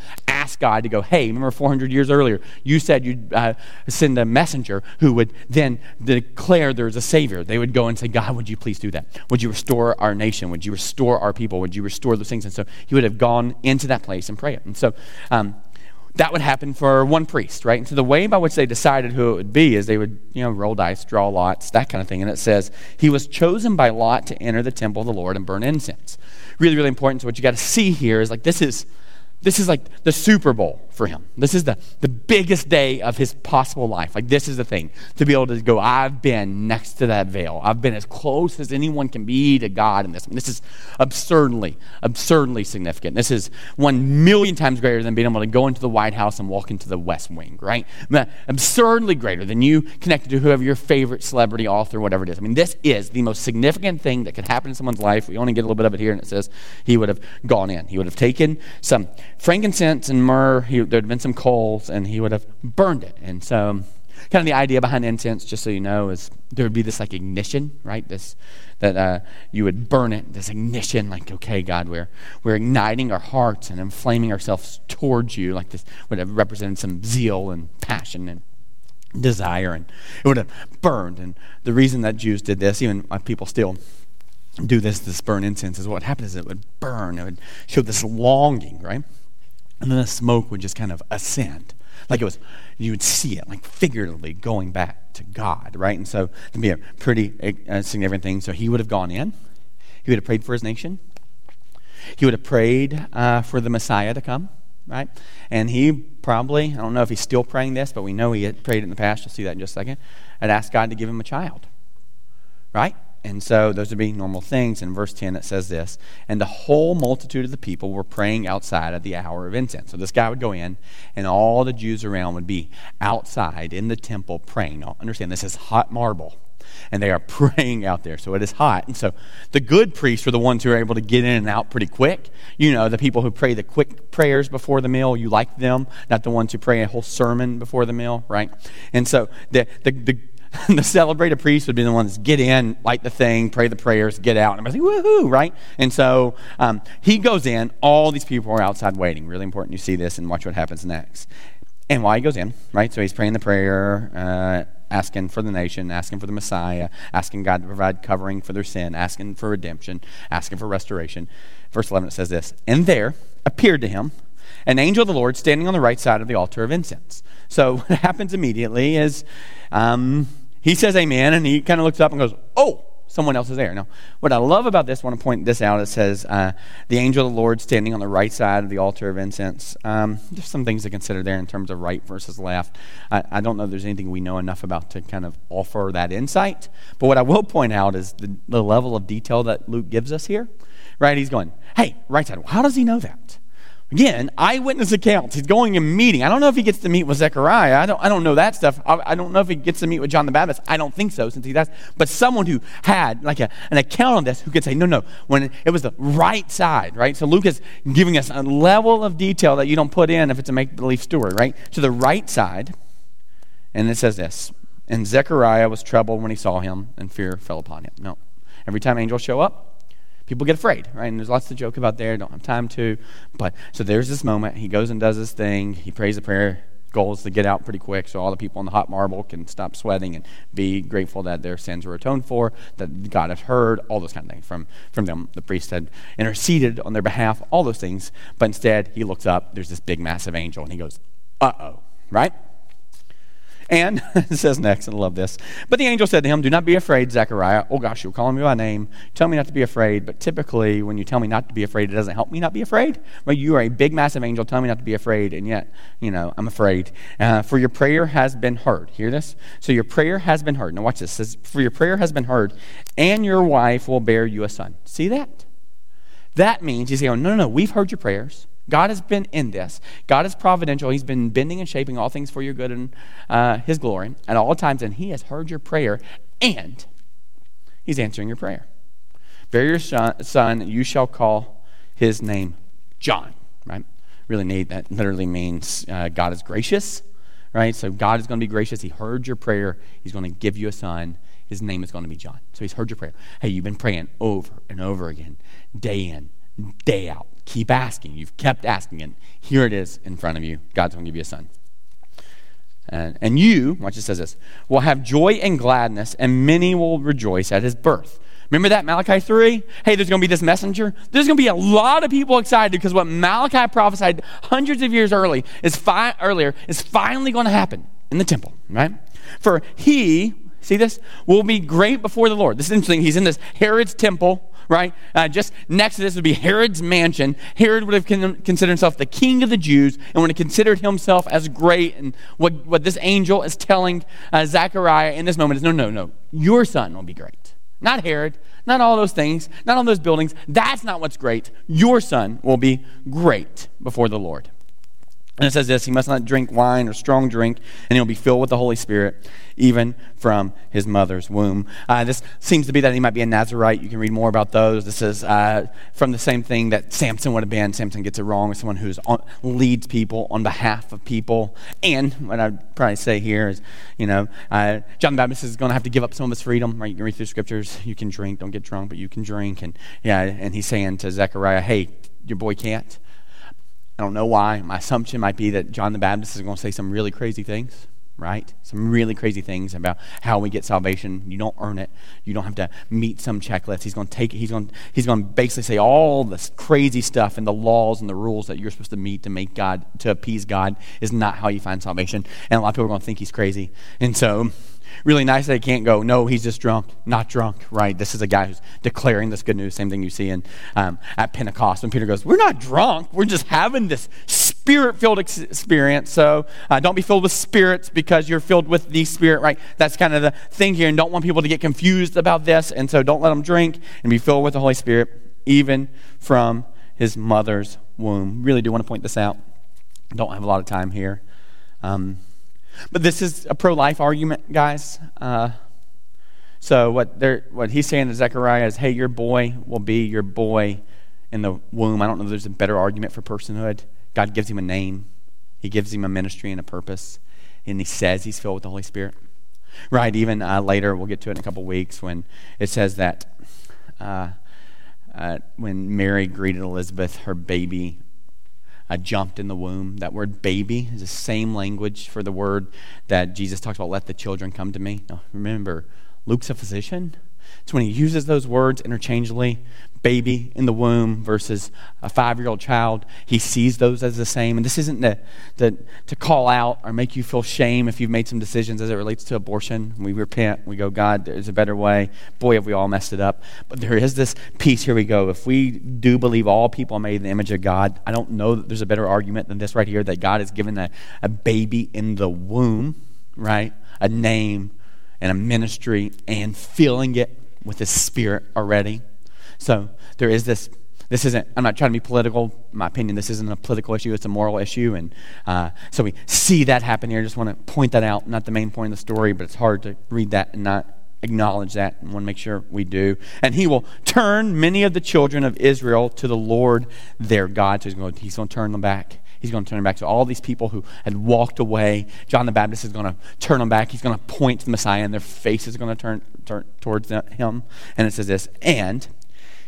Ask God to go, hey, remember 400 years earlier, you said you'd uh, send a messenger who would then declare there's a Savior. They would go and say, God, would you please do that? Would you restore our nation? Would you restore our people? Would you restore those things? And so he would have gone into that place and pray it. And so um, that would happen for one priest, right? And so the way by which they decided who it would be is they would, you know, roll dice, draw lots, that kind of thing. And it says, he was chosen by lot to enter the temple of the Lord and burn incense. Really, really important. So what you got to see here is like this is this is like the Super Bowl for him. This is the, the biggest day of his possible life. Like, this is the thing to be able to go, I've been next to that veil. I've been as close as anyone can be to God in this. I mean, this is absurdly, absurdly significant. This is one million times greater than being able to go into the White House and walk into the West Wing, right? absurdly greater than you connected to whoever your favorite celebrity, author, whatever it is. I mean, this is the most significant thing that could happen in someone's life. We only get a little bit of it here, and it says he would have gone in. He would have taken some frankincense and myrrh. He, there had been some coals, and he would have burned it. And so, kind of the idea behind incense, just so you know, is there would be this like ignition, right? This that uh, you would burn it, this ignition, like, okay, God, we're we're igniting our hearts and inflaming ourselves towards you, like this would have represented some zeal and passion and desire, and it would have burned. And the reason that Jews did this, even people still do this, this burn incense, is what happened is it would burn. It would show this longing, right? And then the smoke would just kind of ascend. Like it was, you would see it, like figuratively going back to God, right? And so it'd be a pretty uh, significant thing. So he would have gone in, he would have prayed for his nation, he would have prayed uh, for the Messiah to come, right? And he probably, I don't know if he's still praying this, but we know he had prayed in the past. You'll see that in just a second. And asked God to give him a child, right? And so those would be normal things. In verse 10, it says this And the whole multitude of the people were praying outside at the hour of incense. So this guy would go in, and all the Jews around would be outside in the temple praying. Now, understand, this is hot marble. And they are praying out there. So it is hot. And so the good priests are the ones who are able to get in and out pretty quick. You know, the people who pray the quick prayers before the meal, you like them, not the ones who pray a whole sermon before the meal, right? And so the, the, the the celebrated priest would be the ones get in, light the thing, pray the prayers, get out. And everybody's like, woohoo, right? And so um, he goes in. All these people are outside waiting. Really important you see this and watch what happens next. And while he goes in, right? So he's praying the prayer, uh, asking for the nation, asking for the Messiah, asking God to provide covering for their sin, asking for redemption, asking for restoration. Verse 11 it says this And there appeared to him an angel of the Lord standing on the right side of the altar of incense. So what happens immediately is um, he says amen, and he kind of looks up and goes, oh, someone else is there. Now, what I love about this, I want to point this out. It says, uh, the angel of the Lord standing on the right side of the altar of incense. Um, there's some things to consider there in terms of right versus left. I, I, don't know if there's anything we know enough about to kind of offer that insight. But what I will point out is the, the level of detail that Luke gives us here. Right? He's going, hey, right side. How does he know that? Again, eyewitness accounts. He's going and meeting. I don't know if he gets to meet with Zechariah. I don't, I don't know that stuff. I, I, don't know if he gets to meet with John the Baptist. I don't think so, since he does. But someone who had like a, an account on this who could say, no, no, when it was the right side, right? So Luke is giving us a level of detail that you don't put in if it's a make believe story, right? To the right side. And it says this And Zechariah was troubled when he saw him, and fear fell upon him. No. Every time angels show up, people get afraid, right? And there's lots to joke about there. Don't have time to. But so there's this moment. He goes and does his thing. He prays a prayer, goal is to get out pretty quick so all the people in the hot marble can stop sweating and be grateful that their sins were atoned for, that God had heard, all those kind of things from, from them. The priest had interceded on their behalf, all those things. But instead, he looks up, there's this big, massive angel, and he goes, uh oh, right? And it says next, and I love this. But the angel said to him, Do not be afraid, Zechariah. Oh gosh, you're calling me by name. Tell me not to be afraid. But typically, when you tell me not to be afraid, it doesn't help me not be afraid. But you are a big, massive angel Tell me not to be afraid, and yet, you know, I'm afraid. Uh, for your prayer has been heard. Hear this? So your prayer has been heard. Now watch this. It says, For your prayer has been heard, and your wife will bear you a son. See that? That means he's saying, No, no, no, we've heard your prayers. God has been in this. God is providential. He's been bending and shaping all things for your good and uh, His glory at all times, and He has heard your prayer, and He's answering your prayer. Bear your son, you shall call his name John, right? Really neat. That literally means uh, God is gracious, right? So God is going to be gracious. He heard your prayer. He's going to give you a son. His name is going to be John. So He's heard your prayer. Hey, you've been praying over and over again, day in, day out keep asking. You've kept asking, and here it is in front of you. God's going to give you a son. And, and you, watch it says this, will have joy and gladness, and many will rejoice at his birth. Remember that Malachi 3? Hey, there's going to be this messenger. There's going to be a lot of people excited because what Malachi prophesied hundreds of years early is fi- earlier is finally going to happen in the temple, right? For he, see this, will be great before the Lord. This is interesting. He's in this Herod's temple right? Uh, just next to this would be Herod's mansion. Herod would have con- considered himself the king of the Jews and would have considered himself as great. And what, what this angel is telling uh, Zechariah in this moment is no, no, no. Your son will be great. Not Herod, not all those things, not all those buildings. That's not what's great. Your son will be great before the Lord. And it says this He must not drink wine or strong drink, and he'll be filled with the Holy Spirit, even from his mother's womb. Uh, this seems to be that he might be a Nazarite. You can read more about those. This is uh, from the same thing that Samson would have been. Samson gets it wrong as someone who leads people on behalf of people. And what I'd probably say here is, you know, uh, John the Baptist is going to have to give up some of his freedom. Right? You can read through scriptures. You can drink. Don't get drunk, but you can drink. And yeah, and he's saying to Zechariah, hey, your boy can't. I don't know why. My assumption might be that John the Baptist is going to say some really crazy things, right? Some really crazy things about how we get salvation. You don't earn it. You don't have to meet some checklist. He's going to take it. He's going, he's going to basically say all this crazy stuff and the laws and the rules that you're supposed to meet to make God, to appease God, is not how you find salvation. And a lot of people are going to think he's crazy. And so really nice that he can't go, no, he's just drunk, not drunk, right? This is a guy who's declaring this good news. Same thing you see in um, at Pentecost when Peter goes, we're not drunk, we're just having this spirit-filled ex- experience. So uh, don't be filled with spirits because you're filled with the Spirit, right? That's kind of the thing here, and don't want people to get confused about this. And so don't let them drink and be filled with the Holy Spirit, even from his mother's womb. Really do want to point this out. Don't have a lot of time here. Um, but this is a pro life argument, guys. Uh, so what, what he's saying to Zechariah is, hey, your boy will be your boy in the womb. I don't know if there's a better argument for personhood. God gives him a name, He gives him a ministry and a purpose, and He says he's filled with the Holy Spirit. Right, even uh, later, we'll get to it in a couple weeks, when it says that uh, uh, when Mary greeted Elizabeth, her baby uh, jumped in the womb. That word baby is the same language for the word that Jesus talks about, let the children come to me. Now, remember, Luke's a physician. So when he uses those words interchangeably, baby in the womb versus a five year old child, he sees those as the same. And this isn't to, to, to call out or make you feel shame if you've made some decisions as it relates to abortion. We repent, we go, God, there's a better way. Boy, have we all messed it up. But there is this piece, here we go. If we do believe all people are made in the image of God, I don't know that there's a better argument than this right here that God has given a, a baby in the womb, right? A name and a ministry and filling it with the spirit already. So there is this. This isn't, I'm not trying to be political. In my opinion, this isn't a political issue, it's a moral issue. And uh, so we see that happen here. I just want to point that out. Not the main point of the story, but it's hard to read that and not acknowledge that and want to make sure we do. And he will turn many of the children of Israel to the Lord their God. So he's going to, he's going to turn them back. He's going to turn back. So all these people who had walked away, John the Baptist is going to turn them back. He's going to point to the Messiah, and their faces are going to turn, turn towards him. And it says this, and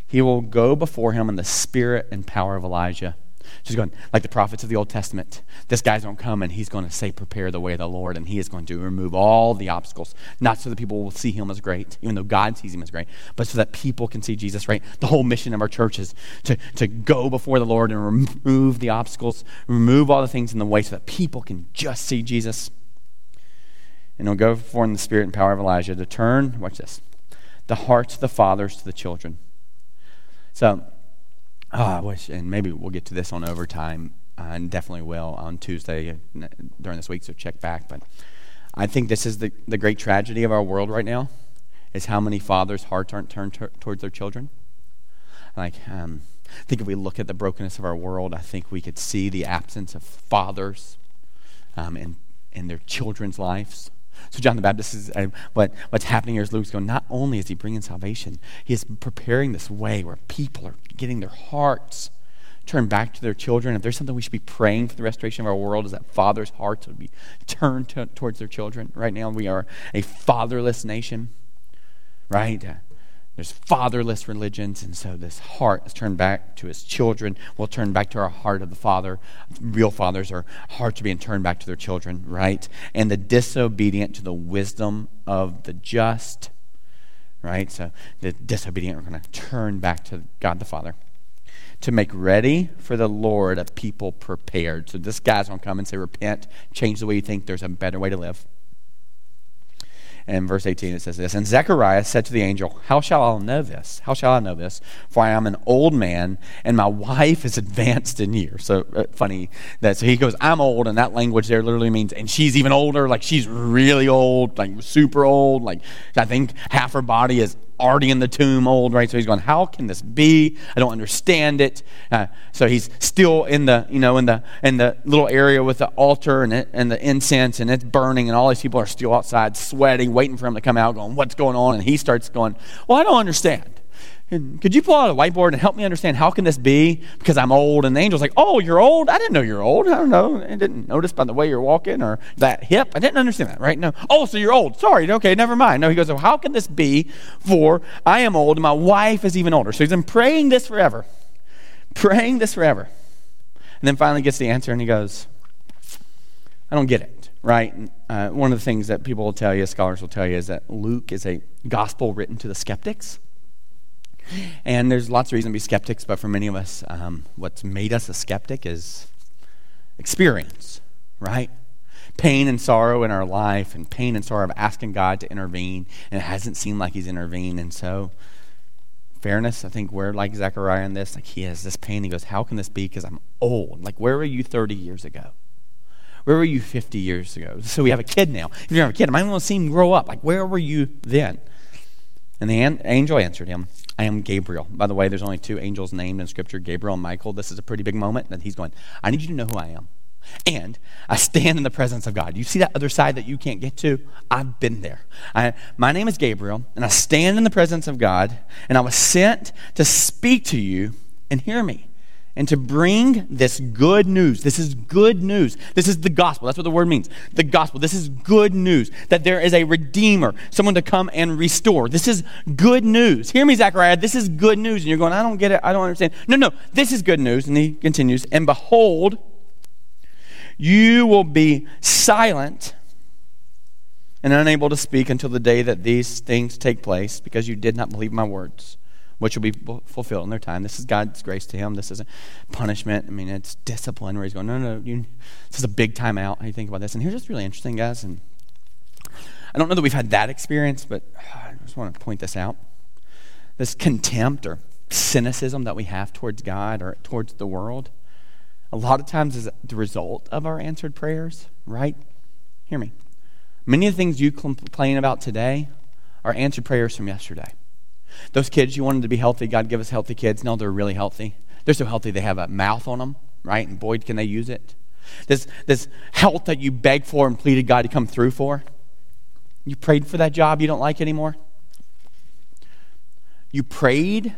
he will go before him in the spirit and power of Elijah She's going, like the prophets of the Old Testament, this guy's going to come and he's going to say, Prepare the way of the Lord, and he is going to remove all the obstacles, not so that people will see him as great, even though God sees him as great, but so that people can see Jesus, right? The whole mission of our church is to, to go before the Lord and remove the obstacles, remove all the things in the way so that people can just see Jesus. And he'll go before in the spirit and power of Elijah to turn, watch this, the hearts of the fathers to the children. So, oh, I wish, and maybe we'll get to this on overtime, uh, and definitely will on Tuesday uh, during this week, so check back. But I think this is the, the great tragedy of our world right now, is how many fathers' hearts aren't turned towards their children. Like, um, I think if we look at the brokenness of our world, I think we could see the absence of fathers um, in, in their children's lives. So John the Baptist is uh, what what's happening here is Luke's going. Not only is he bringing salvation, he is preparing this way where people are getting their hearts turned back to their children. If there's something we should be praying for the restoration of our world, is that fathers' hearts would be turned to, towards their children. Right now, we are a fatherless nation, right? There's fatherless religions, and so this heart is turned back to his children. We'll turn back to our heart of the father. Real fathers are hearts are being turned back to their children, right? And the disobedient to the wisdom of the just, right? So the disobedient are going to turn back to God the Father to make ready for the Lord a people prepared. So this guy's going to come and say, repent, change the way you think. There's a better way to live. And verse 18 it says this And Zechariah said to the angel, How shall I know this? How shall I know this? For I am an old man, and my wife is advanced in years. So uh, funny that so he goes, I'm old, and that language there literally means, and she's even older, like she's really old, like super old. Like I think half her body is already in the tomb, old, right? So he's going, how can this be? I don't understand it. Uh, so he's still in the, you know, in the in the little area with the altar and it, and the incense, and it's burning, and all these people are still outside sweating, waiting for him to come out, going, what's going on? And he starts going, well, I don't understand. And could you pull out a whiteboard and help me understand how can this be? Because I'm old. And the angel's like, oh, you're old? I didn't know you're old. I don't know. I didn't notice by the way you're walking or that hip. I didn't understand that, right? No. Oh, so you're old. Sorry. Okay, never mind. No, he goes, well, how can this be? For I am old and my wife is even older. So he's been praying this forever. Praying this forever. And then finally gets the answer and he goes, I don't get it, right? Uh, one of the things that people will tell you, scholars will tell you, is that Luke is a gospel written to the skeptics. And there's lots of reason to be skeptics, but for many of us, um, what's made us a skeptic is experience, right? Pain and sorrow in our life, and pain and sorrow of asking God to intervene, and it hasn't seemed like He's intervened. And so, fairness, I think we're like Zechariah in this. Like, he has this pain. He goes, How can this be? Because I'm old. Like, where were you 30 years ago? Where were you 50 years ago? So we have a kid now. If you have a kid, I want to see him grow up. Like, where were you then? And the an- angel answered him, I am Gabriel. By the way, there's only two angels named in Scripture Gabriel and Michael. This is a pretty big moment that he's going, I need you to know who I am. And I stand in the presence of God. You see that other side that you can't get to? I've been there. I, my name is Gabriel, and I stand in the presence of God, and I was sent to speak to you and hear me and to bring this good news. This is good news. This is the gospel. That's what the word means. The gospel. This is good news that there is a redeemer, someone to come and restore. This is good news. Hear me, Zechariah. This is good news. And you're going, I don't get it. I don't understand. No, no. This is good news. And he continues, and behold, you will be silent and unable to speak until the day that these things take place because you did not believe my words which will be fulfilled in their time. This is God's grace to him. This isn't punishment. I mean, it's discipline where he's going, no, no, you, this is a big time out. How you think about this? And here's what's really interesting, guys. And I don't know that we've had that experience, but uh, I just want to point this out. This contempt or cynicism that we have towards God or towards the world, a lot of times is the result of our answered prayers, right? Hear me. Many of the things you complain about today are answered prayers from yesterday. Those kids, you wanted to be healthy. God give us healthy kids. No, they're really healthy. They're so healthy they have a mouth on them, right? And boy, can they use it. This, this health that you begged for and pleaded God to come through for. You prayed for that job you don't like anymore. You prayed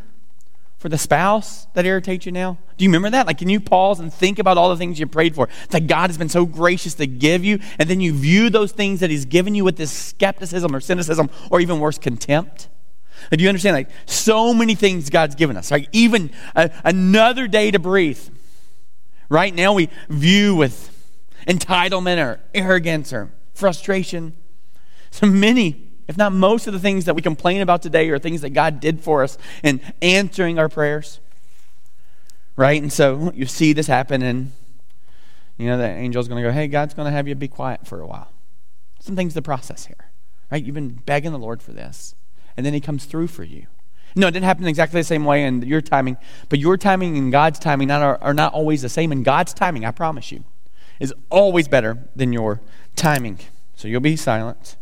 for the spouse that irritates you now? Do you remember that? Like, can you pause and think about all the things you prayed for that God has been so gracious to give you, and then you view those things that He's given you with this skepticism or cynicism or even worse, contempt? Do you understand? Like, so many things God's given us. Like, even a, another day to breathe. Right now, we view with entitlement or arrogance or frustration. So many, if not most of the things that we complain about today are things that God did for us in answering our prayers. Right? And so you see this happen, and you know, the angel's going to go, hey, God's going to have you be quiet for a while. Some things to process here. Right? You've been begging the Lord for this, and then He comes through for you. No, it didn't happen exactly the same way in your timing, but your timing and God's timing not are, are not always the same. And God's timing, I promise you, is always better than your timing. So you'll be silent.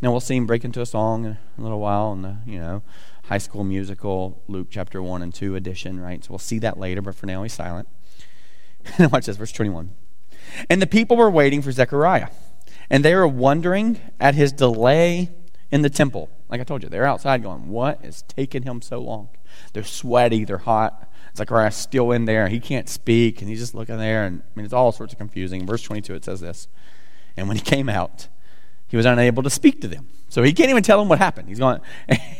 Now we'll see him break into a song in a little while in the, you know, high school musical, Luke chapter 1 and 2 edition, right? So we'll see that later, but for now he's silent. And watch this, verse 21. And the people were waiting for Zechariah, and they were wondering at his delay in the temple. Like I told you, they're outside going, What is taking him so long? They're sweaty, they're hot. It's like, Zechariah's still in there. He can't speak, and he's just looking there. And I mean, it's all sorts of confusing. Verse 22, it says this. And when he came out, he was unable to speak to them. So he can't even tell them what happened. He's going,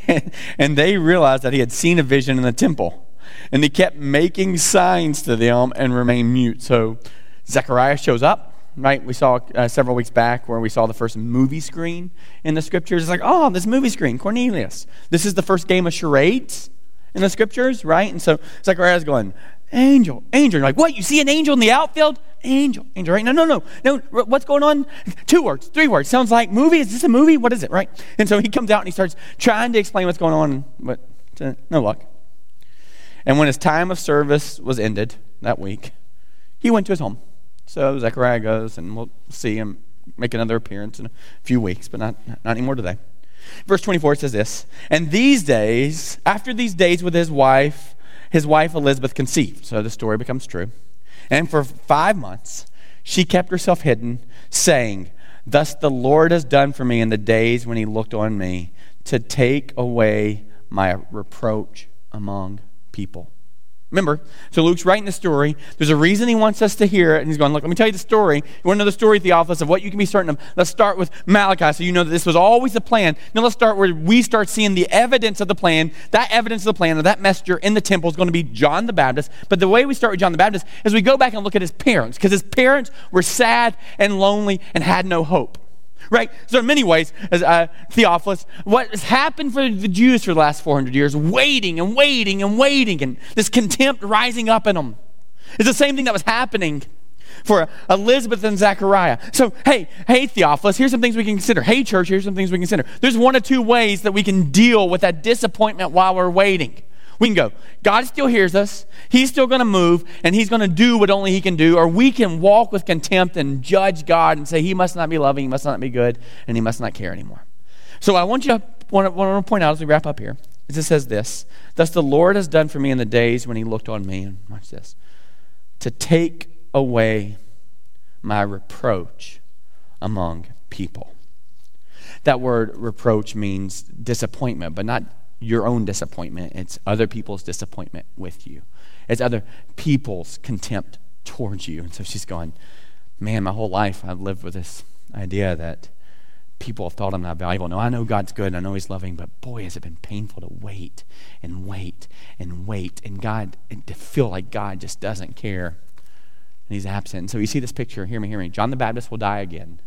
and they realized that he had seen a vision in the temple. And he kept making signs to them and remained mute. So Zechariah shows up, right? We saw uh, several weeks back where we saw the first movie screen in the scriptures. It's like, oh, this movie screen, Cornelius. This is the first game of charades in the scriptures, right? And so Zechariah's going, angel, angel. You're like, what? You see an angel in the outfield? Angel, angel, right? No, no, no, no. What's going on? Two words, three words. Sounds like movie. Is this a movie? What is it, right? And so he comes out and he starts trying to explain what's going on, but uh, no luck. And when his time of service was ended that week, he went to his home. So Zechariah goes, and we'll see him make another appearance in a few weeks, but not, not anymore today. Verse 24 says this And these days, after these days with his wife, his wife Elizabeth conceived. So the story becomes true. And for five months, she kept herself hidden, saying, Thus the Lord has done for me in the days when he looked on me to take away my reproach among people. Remember, so Luke's writing the story. There's a reason he wants us to hear it. And he's going, Look, let me tell you the story. You want to know the story, Theophilus, of what you can be certain of? Let's start with Malachi so you know that this was always the plan. Now let's start where we start seeing the evidence of the plan. That evidence of the plan that messenger in the temple is going to be John the Baptist. But the way we start with John the Baptist is we go back and look at his parents, because his parents were sad and lonely and had no hope right? So, in many ways, as uh, Theophilus, what has happened for the Jews for the last 400 years, waiting and waiting and waiting, and this contempt rising up in them, is the same thing that was happening for Elizabeth and Zechariah. So, hey, hey, Theophilus, here's some things we can consider. Hey, church, here's some things we can consider. There's one or two ways that we can deal with that disappointment while we're waiting. We can go, God still hears us. He's still going to move, and He's going to do what only He can do. Or we can walk with contempt and judge God and say, He must not be loving, He must not be good, and He must not care anymore. So I want you to want to point out as we wrap up here. It says this Thus the Lord has done for me in the days when He looked on me, and watch this, to take away my reproach among people. That word reproach means disappointment, but not your own disappointment, it's other people's disappointment with you, it's other people's contempt towards you. And so she's going, Man, my whole life I've lived with this idea that people have thought I'm not valuable. No, I know God's good and I know He's loving, but boy, has it been painful to wait and wait and wait and God, and to feel like God just doesn't care and He's absent. And so you see this picture, hear me, hear me. John the Baptist will die again.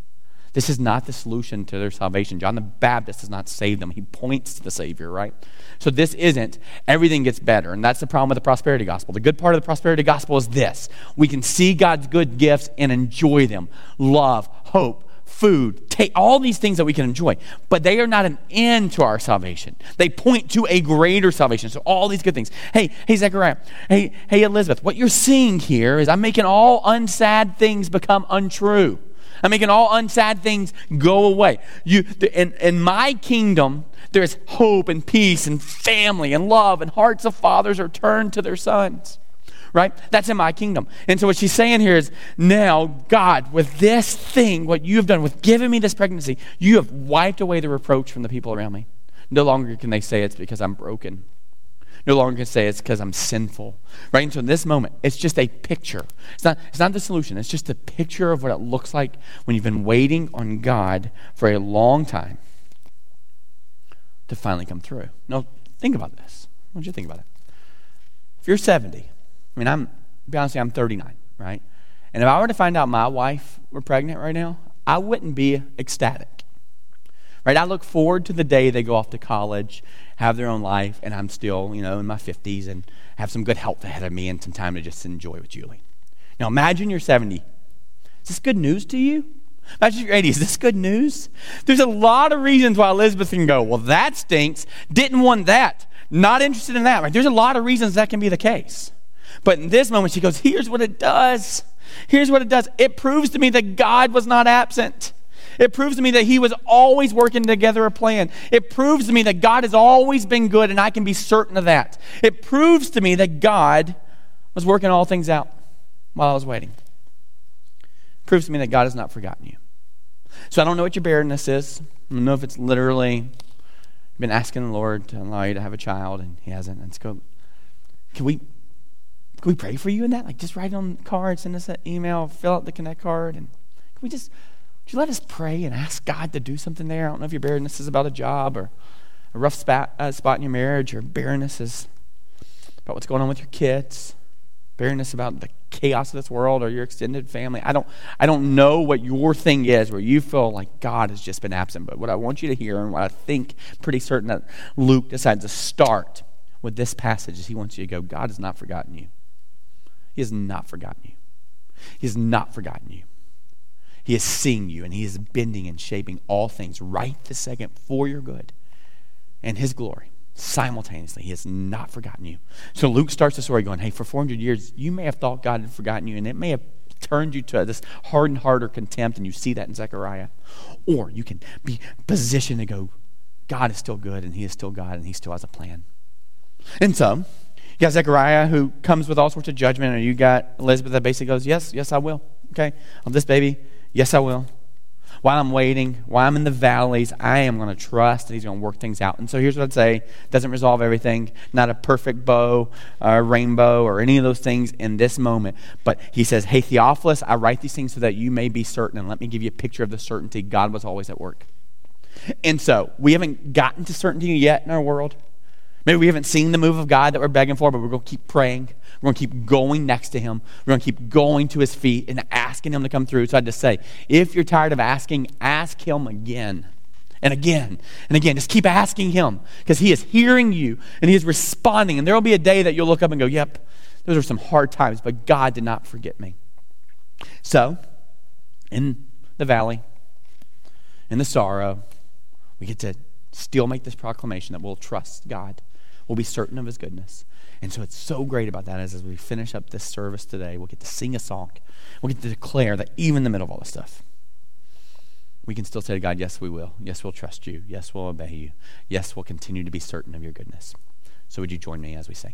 This is not the solution to their salvation. John the Baptist does not save them. He points to the Savior, right? So this isn't everything gets better. And that's the problem with the prosperity gospel. The good part of the prosperity gospel is this we can see God's good gifts and enjoy them love, hope, food, take all these things that we can enjoy, but they are not an end to our salvation. They point to a greater salvation. So all these good things. Hey, hey Zechariah. Hey, hey Elizabeth. What you're seeing here is I'm making all unsad things become untrue. I'm making all unsad things go away. You, in, in my kingdom, there's hope and peace and family and love, and hearts of fathers are turned to their sons. Right? That's in my kingdom. And so, what she's saying here is now, God, with this thing, what you have done, with giving me this pregnancy, you have wiped away the reproach from the people around me. No longer can they say it's because I'm broken no longer can say it's because I'm sinful. Right? And so in this moment, it's just a picture. It's not, it's not the solution. It's just a picture of what it looks like when you've been waiting on God for a long time to finally come through. Now, think about this. What do you think about it? If you're 70, I mean, I'm be honest, I'm 39, right? And if I were to find out my wife were pregnant right now, I wouldn't be ecstatic. Right? I look forward to the day they go off to college, have their own life, and I'm still, you know, in my 50s and have some good health ahead of me and some time to just enjoy with Julie. Now imagine you're 70. Is this good news to you? Imagine you're 80. Is this good news? There's a lot of reasons why Elizabeth can go, well, that stinks. Didn't want that. Not interested in that. Right? There's a lot of reasons that can be the case. But in this moment, she goes, here's what it does. Here's what it does. It proves to me that God was not absent. It proves to me that He was always working together a plan. It proves to me that God has always been good, and I can be certain of that. It proves to me that God was working all things out while I was waiting. It proves to me that God has not forgotten you. So I don't know what your barrenness is. I don't know if it's literally been asking the Lord to allow you to have a child, and He hasn't. Let's go. Can we can we pray for you in that? Like just write on the card, send us an email, fill out the connect card, and can we just would you let us pray and ask God to do something there? I don't know if your barrenness is about a job or a rough spot, uh, spot in your marriage, or barrenness is about what's going on with your kids, barrenness about the chaos of this world or your extended family. I don't, I don't know what your thing is where you feel like God has just been absent. But what I want you to hear and what I think pretty certain that Luke decides to start with this passage is he wants you to go, God has not forgotten you. He has not forgotten you. He has not forgotten you. He is seeing you and He is bending and shaping all things right this second for your good and His glory simultaneously. He has not forgotten you. So Luke starts the story going, Hey, for 400 years, you may have thought God had forgotten you, and it may have turned you to this hardened heart or contempt, and you see that in Zechariah. Or you can be positioned to go, God is still good, and He is still God, and He still has a plan. And so, you got Zechariah who comes with all sorts of judgment, or you got Elizabeth that basically goes, Yes, yes, I will. Okay, of this baby, yes, I will. While I'm waiting, while I'm in the valleys, I am going to trust that He's going to work things out. And so here's what I'd say doesn't resolve everything, not a perfect bow, or rainbow, or any of those things in this moment. But He says, Hey, Theophilus, I write these things so that you may be certain. And let me give you a picture of the certainty God was always at work. And so we haven't gotten to certainty yet in our world. Maybe we haven't seen the move of God that we're begging for, but we're going to keep praying. We're going to keep going next to Him. We're going to keep going to His feet and asking Him to come through. So I just say, if you're tired of asking, ask Him again and again and again. Just keep asking Him because He is hearing you and He is responding. And there will be a day that you'll look up and go, yep, those are some hard times, but God did not forget me. So, in the valley, in the sorrow, we get to still make this proclamation that we'll trust God We'll be certain of his goodness. And so it's so great about that is as we finish up this service today, we'll get to sing a song. We'll get to declare that even in the middle of all this stuff, we can still say to God, Yes, we will. Yes, we'll trust you. Yes, we'll obey you. Yes, we'll continue to be certain of your goodness. So would you join me as we sing?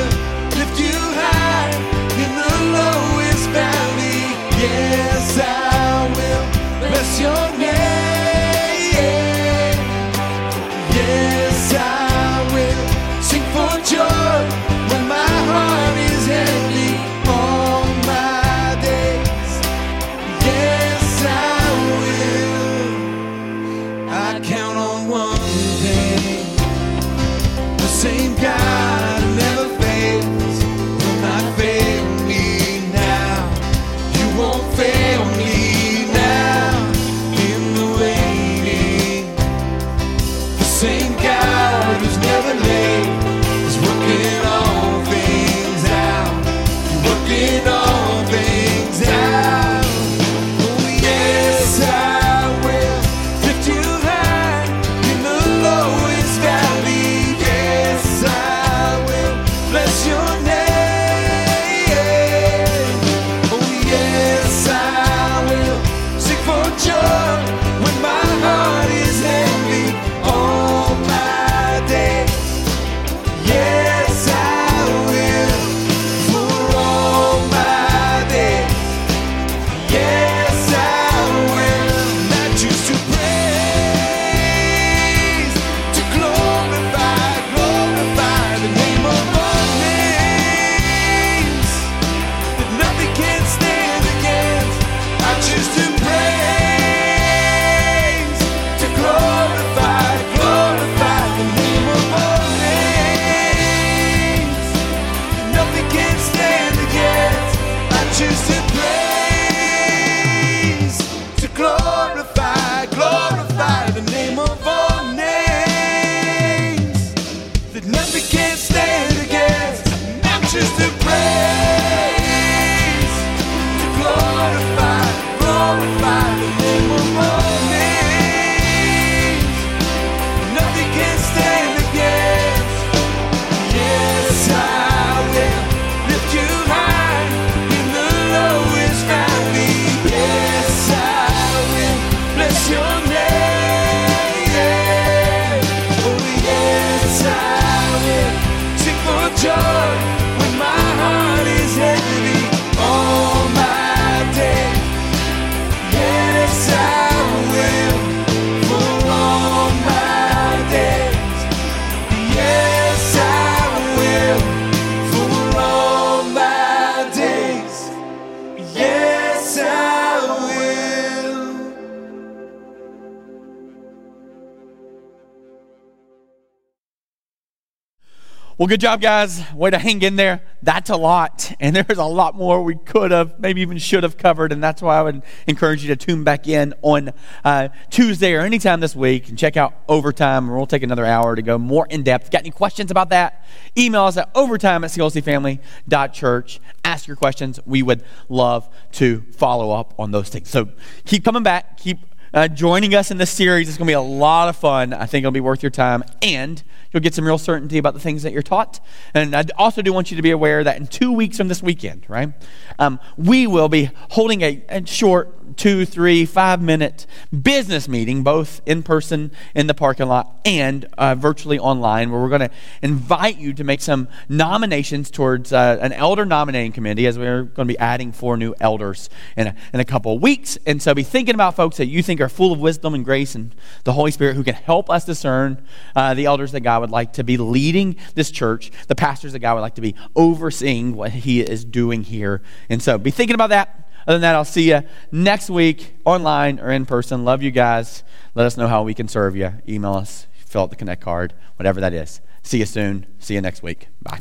Yes, I will bless your name. Well, good job, guys. Way to hang in there. That's a lot. And there's a lot more we could have, maybe even should have covered. And that's why I would encourage you to tune back in on uh, Tuesday or anytime this week and check out Overtime. We'll take another hour to go more in depth. Got any questions about that? Email us at overtime at clcfamily.church. Ask your questions. We would love to follow up on those things. So keep coming back. Keep uh, joining us in this series. It's going to be a lot of fun. I think it'll be worth your time, and you'll get some real certainty about the things that you're taught. And I also do want you to be aware that in two weeks from this weekend, right, um, we will be holding a, a short two, three, five minute business meeting, both in person in the parking lot and uh, virtually online, where we're going to invite you to make some nominations towards uh, an elder nominating committee, as we're going to be adding four new elders in a, in a couple of weeks. And so be thinking about folks that you think are full of wisdom and grace and the Holy Spirit who can help us discern uh, the elders that God would like to be leading this church, the pastors that God would like to be overseeing what He is doing here. And so be thinking about that. Other than that, I'll see you next week online or in person. Love you guys. Let us know how we can serve you. Email us, fill out the Connect card, whatever that is. See you soon. See you next week. Bye.